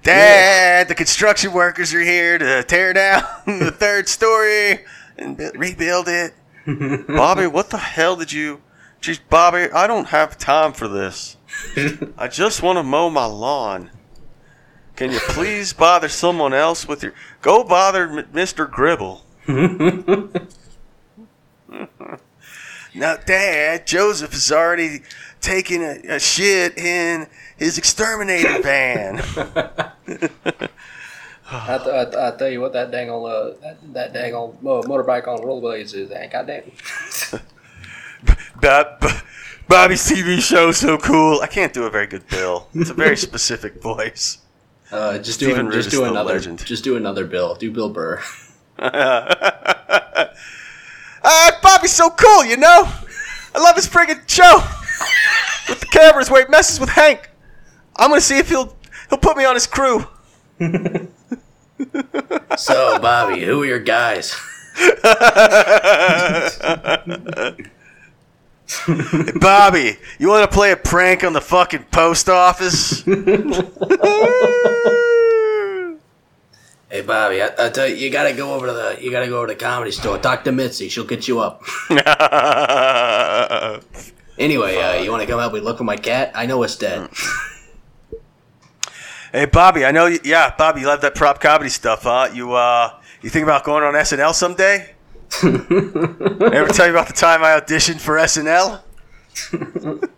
Dad, the construction workers are here to tear down the third story and rebuild it. Bobby, what the hell did you? Geez, Bobby, I don't have time for this. I just want to mow my lawn. Can you please bother someone else with your? Go bother M- Mr. Gribble. now, Dad, Joseph is already taking a, a shit in his exterminator van. I, th- I, I tell you what, that dang on uh, that, that dang on uh, motorbike on rollerblades is. Ain't goddamn. Bob, Bobby's TV show is so cool. I can't do a very good Bill. It's a very specific voice. Uh, just do an- just do another legend. just do another Bill. Do Bill Burr. uh, Bobby's so cool, you know? I love his friggin' show with the cameras where he messes with Hank. I'm gonna see if he'll he'll put me on his crew. so Bobby, who are your guys? Bobby, you want to play a prank on the fucking post office? Hey Bobby, I, I tell you, you gotta go over to the you gotta go over to the comedy store. Talk to Mitzi, she'll get you up. Anyway, uh, you want to come help me look for my cat? I know it's dead. hey, Bobby, I know. You, yeah, Bobby, you love that prop comedy stuff, huh? You uh, you think about going on SNL someday? Ever tell you about the time I auditioned for SNL?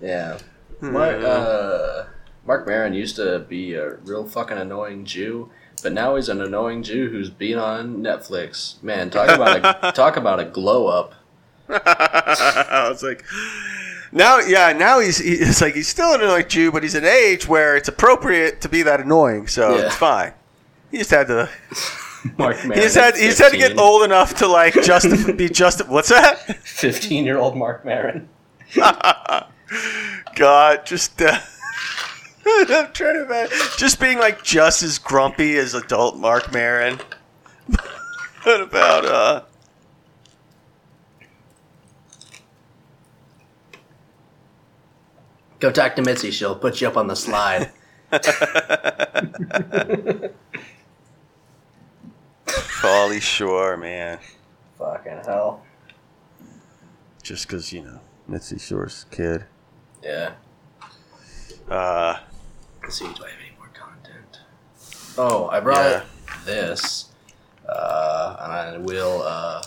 Yeah. Marc, uh, Marc Maron used to be a real fucking annoying Jew, but now he's an annoying Jew who's been on Netflix. Man, talk about a talk about a glow up. I was like, now, yeah, now he's he, it's like he's still an annoying Jew, but he's an age where it's appropriate to be that annoying, so Yeah. it's fine. He just had to. Marc Maron. He just had. He just had to get old enough to like just be just. What's that? Fifteen-year-old Marc Maron. God, just. Uh, I'm trying to imagine just being like just as grumpy as adult Marc Maron. what about uh? Go talk to Mitzi. She'll put you up on the slide. Pauly Shore, man. fucking hell. Just because you know Mitzi Shore's kid. Yeah. Uh, Let's see. Do I have any more content? Oh, I brought Yeah. this, uh, and we'll uh,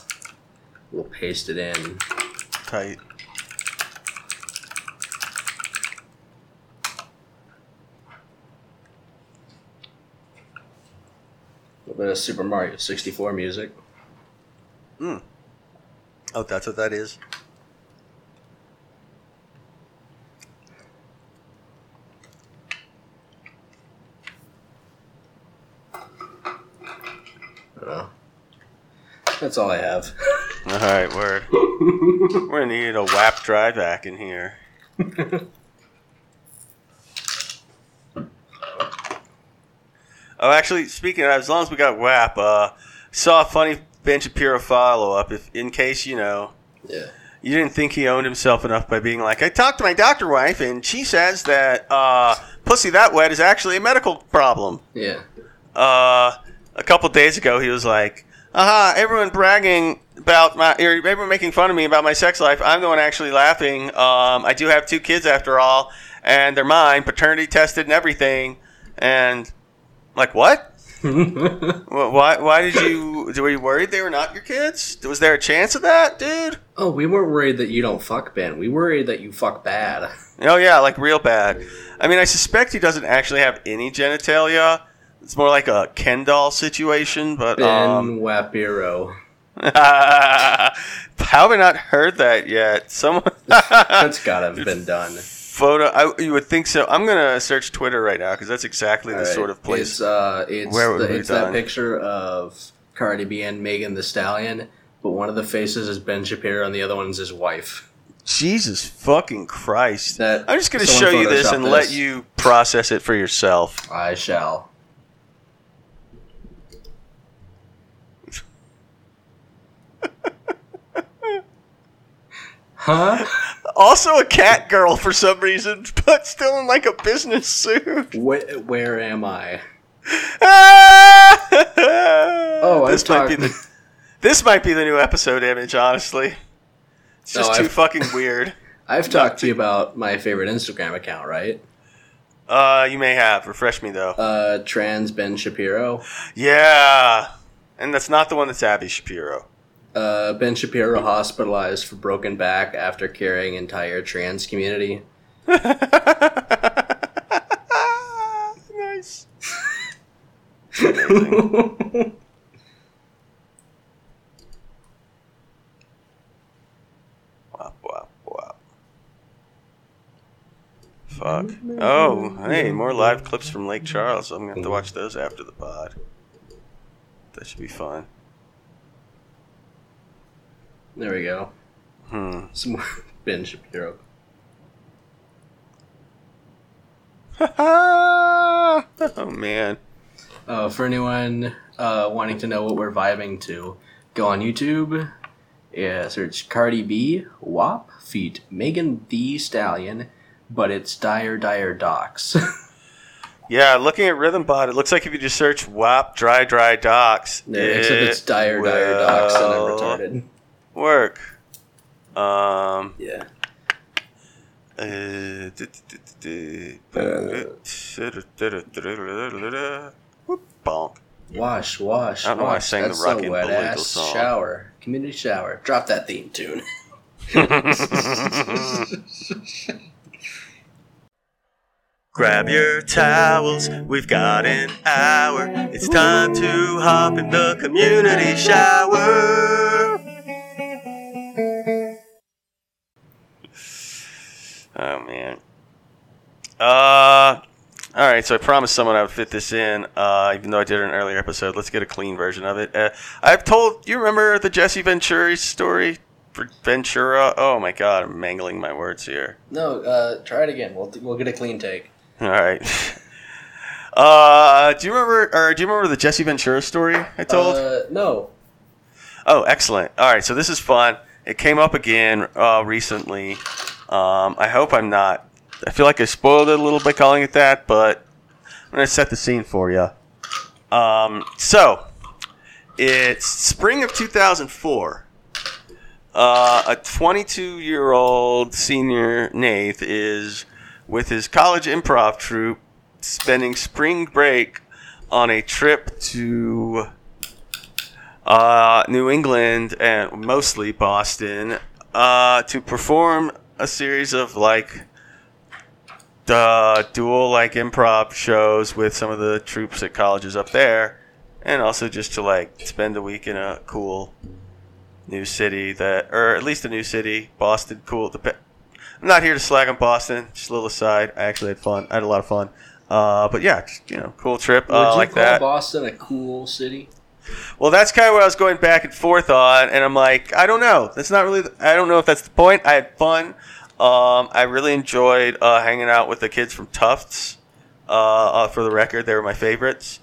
we'll paste it in. tight. Little bit of Super Mario 64 music. Hmm. Oh, that's what that is. I. That's all I have. All right, word. We're gonna need a WAP drive back in here. oh, actually, speaking of, as long as we got WAP, uh, saw a funny Ben Shapiro follow up. If in case you know, yeah. you didn't think he owned himself enough by being like, I talked to my doctor wife, and she says that uh, pussy that wet is actually a medical problem. Yeah. Uh, a couple days ago, he was like, aha, everyone bragging about my, everyone making fun of me about my sex life. I'm the one actually laughing. Um, I do have two kids after all, and they're mine, paternity tested and everything. And, like, what? Wh- Why? Why did you? Were you worried they were not your kids? Was there a chance of that, dude? Oh, we weren't worried that you don't fuck Ben. We worried that you fuck bad. Oh yeah, like real bad. I mean, I suspect he doesn't actually have any genitalia. It's more like a Ken doll situation. But Ben um, Wapiro. how have I not heard that yet? Someone That's gotta have been done. Photo. I, you would think so. I'm gonna search Twitter right now because that's exactly the Alright, sort of place. It's uh, it's Where the, it's that picture of Cardi B and Megan Thee Stallion, but one of the faces is Ben Shapiro and the other one's his wife. Jesus fucking Christ! That I'm just gonna show you this and let you process it for yourself. I shall. huh? Also, a cat girl for some reason, but still in like a business suit. Where, where am I? oh, this might be the this might be the new episode image. Honestly, it's No, just too I've- fucking weird. I've talked to you about my favorite Instagram account, right? Uh, you may have refresh me though. Uh, trans Ben Shapiro. Yeah, and that's not the one that's Abby Shapiro. Uh, ben Shapiro hospitalized for broken back after carrying entire trans community. nice. Fuck. Oh, hey, more live clips from Lake Charles. I'm gonna have to watch those after the pod. That should be fun. There we go. Hmm. Some more Ben Shapiro. oh man. Uh, for anyone uh, wanting to know what we're vibing to, go on YouTube. Yeah, search Cardi B, WAP, feat Megan Thee Stallion, but it's Dire Dire Docks. Yeah, looking at Rhythmbot, it looks like if you just search WAP dry dry docs, Yeah, except it's it Dire Dire Docks and I'm retarded. Work. Um. Yeah. Uh, bonk. Wash, wash. I don't know why I wash. sang the That's Rocky a and wet ass song. shower. Community shower. Drop that theme tune. Grab your towels, we've got an hour. It's time to hop in the community shower. Right, so I promised someone I would fit this in, uh, even though I did it in an earlier episode. Let's get a clean version of it. Uh, I've told you remember the Jesse Venturi story for Ventura. Oh my God, I'm mangling my words here. No, uh, try it again. We'll, we'll get a clean take. All right. Uh, do you remember, or do you remember the Jesse Ventura story I told? Uh, no. oh, excellent. All right, so this is fun. It came up again uh, recently. Um, I hope I'm not. I feel like I spoiled it a little by calling it that, but I'm gonna set the scene for you. Um, so it's spring of 2004. Uh, a 22 year old senior Nath is with his college improv troupe spending spring break on a trip to uh, New England and mostly Boston uh, to perform a series of like the dual like improv shows with some of the troops at colleges up there, and also just to like spend a week in a cool new city that, or at least a new city, Boston. Cool. Dep- I'm not here to slag on Boston. Just a little aside. I actually had fun. I had a lot of fun. Uh, but yeah, just, you know, cool trip. Would Uh, you like call that. Boston a cool city? Well, that's kind of what I was going back and forth on, and I'm like, I don't know. That's not really. I don't know if that's the point. I had fun. Um, I really enjoyed uh, hanging out with the kids from Tufts. Uh, uh, for the record, they were my favorites.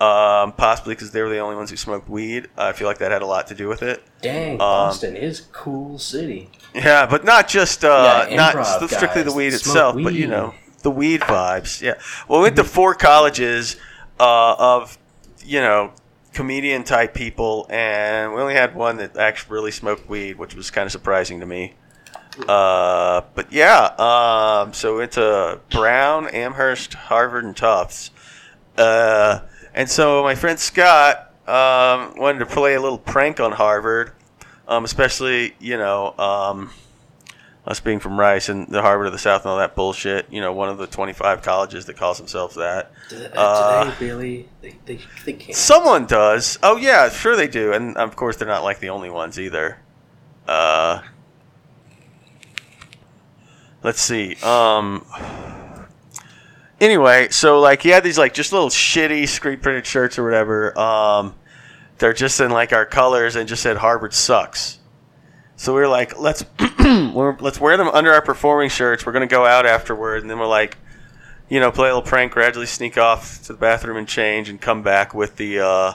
Um, possibly because they were the only ones who smoked weed. I feel like that had a lot to do with it. Dang, Boston is cool city. Yeah, but not just uh, Yeah, not st- strictly the weed itself, but you know the weed vibes. Yeah. Well, we went to four colleges uh, of you know comedian type people, and we only had one that actually really smoked weed, which was kind of surprising to me. Uh, but yeah, um, so we went to Brown, Amherst, Harvard, and Tufts. Uh, and so my friend Scott um, wanted to play a little prank on Harvard, um, especially you know um, us being from Rice and the Harvard of the South and all that bullshit. You know, one of the 25 colleges that calls themselves that. Do they, Uh, do they really? They, they, they can't. Someone does. Oh yeah, sure they do, and of course they're not like the only ones either. Uh, let's see. Um. Anyway, so like he had these like just little shitty screen printed shirts or whatever. Um, they're just in like our colors and just said Harvard sucks. So we were like, let's we're, let's wear them under our performing shirts. We're gonna go out afterward, and then we're like, you know, play a little prank, gradually sneak off to the bathroom and change, and come back with the uh,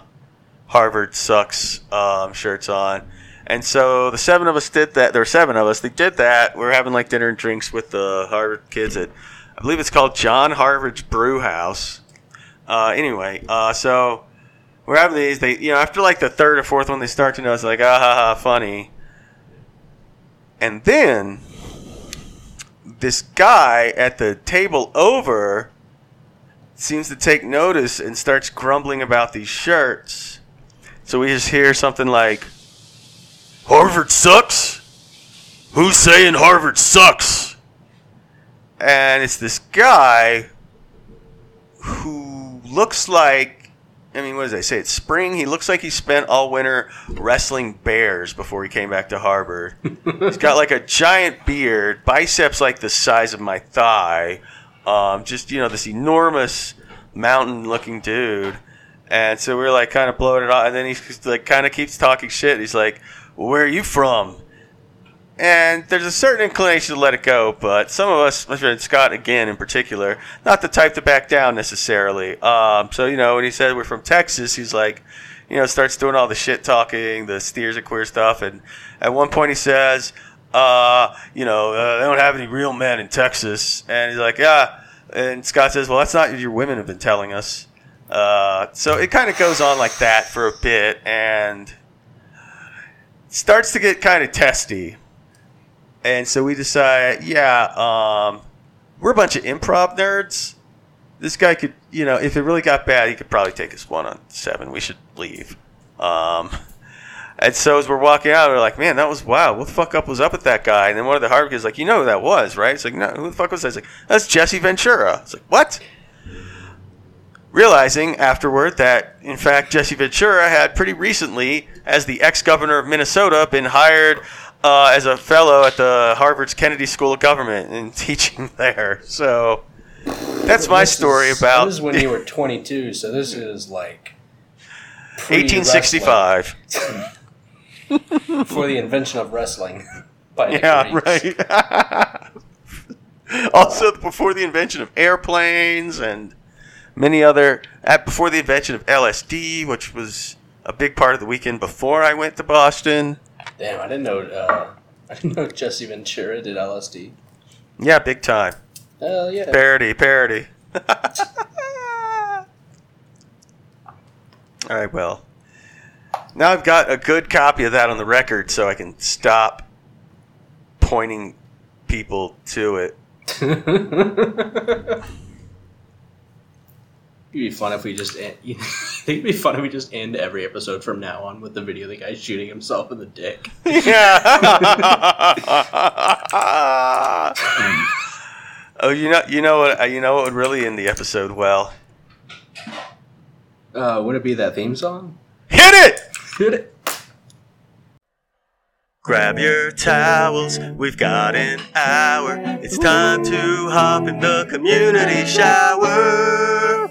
Harvard sucks um, shirts on. And so the seven of us did that. There were seven of us. They did that. We were having like dinner and drinks with the Harvard kids at, I believe it's called John Harvard's Brew House. Uh, anyway, uh, so we're having these. They, you know, after like the third or fourth one, they start to it's like, ah, ha, ha, funny. And then this guy at the table over seems to take notice and starts grumbling about these shirts. So we just hear something like, Harvard sucks? Who's saying Harvard sucks? And it's this guy who looks like, I mean, what does they say? It's spring. He looks like he spent all winter wrestling bears before he came back to Harvard. He's got like a giant beard, biceps like the size of my thigh. Um, just, you know, this enormous mountain looking dude. And so we are like kind of blowing it off. And then he's like kind of keeps talking shit. He's like, where are you from? And there's a certain inclination to let it go, but some of us, Scott again in particular, not the type to back down necessarily. Um, so you know, when he said we're from Texas, he's like, you know, starts doing all the shit talking, the steers and queer stuff, and at one point he says, uh, you know, uh, they don't have any real men in Texas, and he's like, yeah, and Scott says, well, that's not what your women have been telling us. Uh, so it kind of goes on like that for a bit, and starts to get kind of testy. And so we decide, yeah, um, we're a bunch of improv nerds. This guy could, you know, if it really got bad, he could probably take us one on seven. We should leave. Um, and so as we're walking out, we're like, man, that was wow. What the fuck up was up with that guy? And then one of the kids is like, you know who that was, right? It's like, no, who the fuck was that? It's like, that's Jesse Ventura. It's like, what? Realizing afterward that, in fact, Jesse Ventura had pretty recently, as the ex governor of Minnesota, been hired uh, as a fellow at the Harvard's Kennedy School of Government and teaching there. So that's my This story is- about This is when you were 22, so this is like. 1865. wrestling, Before the invention of wrestling. By Yeah, right. also, before the invention of airplanes and many other, at, before the invention of LSD, which was a big part of the weekend before I went to Boston. Damn, I didn't know. Uh, I didn't know Jesse Ventura did LSD. Yeah, big time. Hell yeah. Parody, parody. All right, well. Now I've got a good copy of that on the record so I can stop pointing people to it. It'd be fun if we just end. You think it'd be fun if we just end every episode from now on with the video of the guy shooting himself in the dick. Yeah. oh, you know, you know what? You know what would really end the episode well? Uh, would it be that theme song? Hit it! Hit it. Grab your towels, we've got an hour. It's time to hop in the community shower.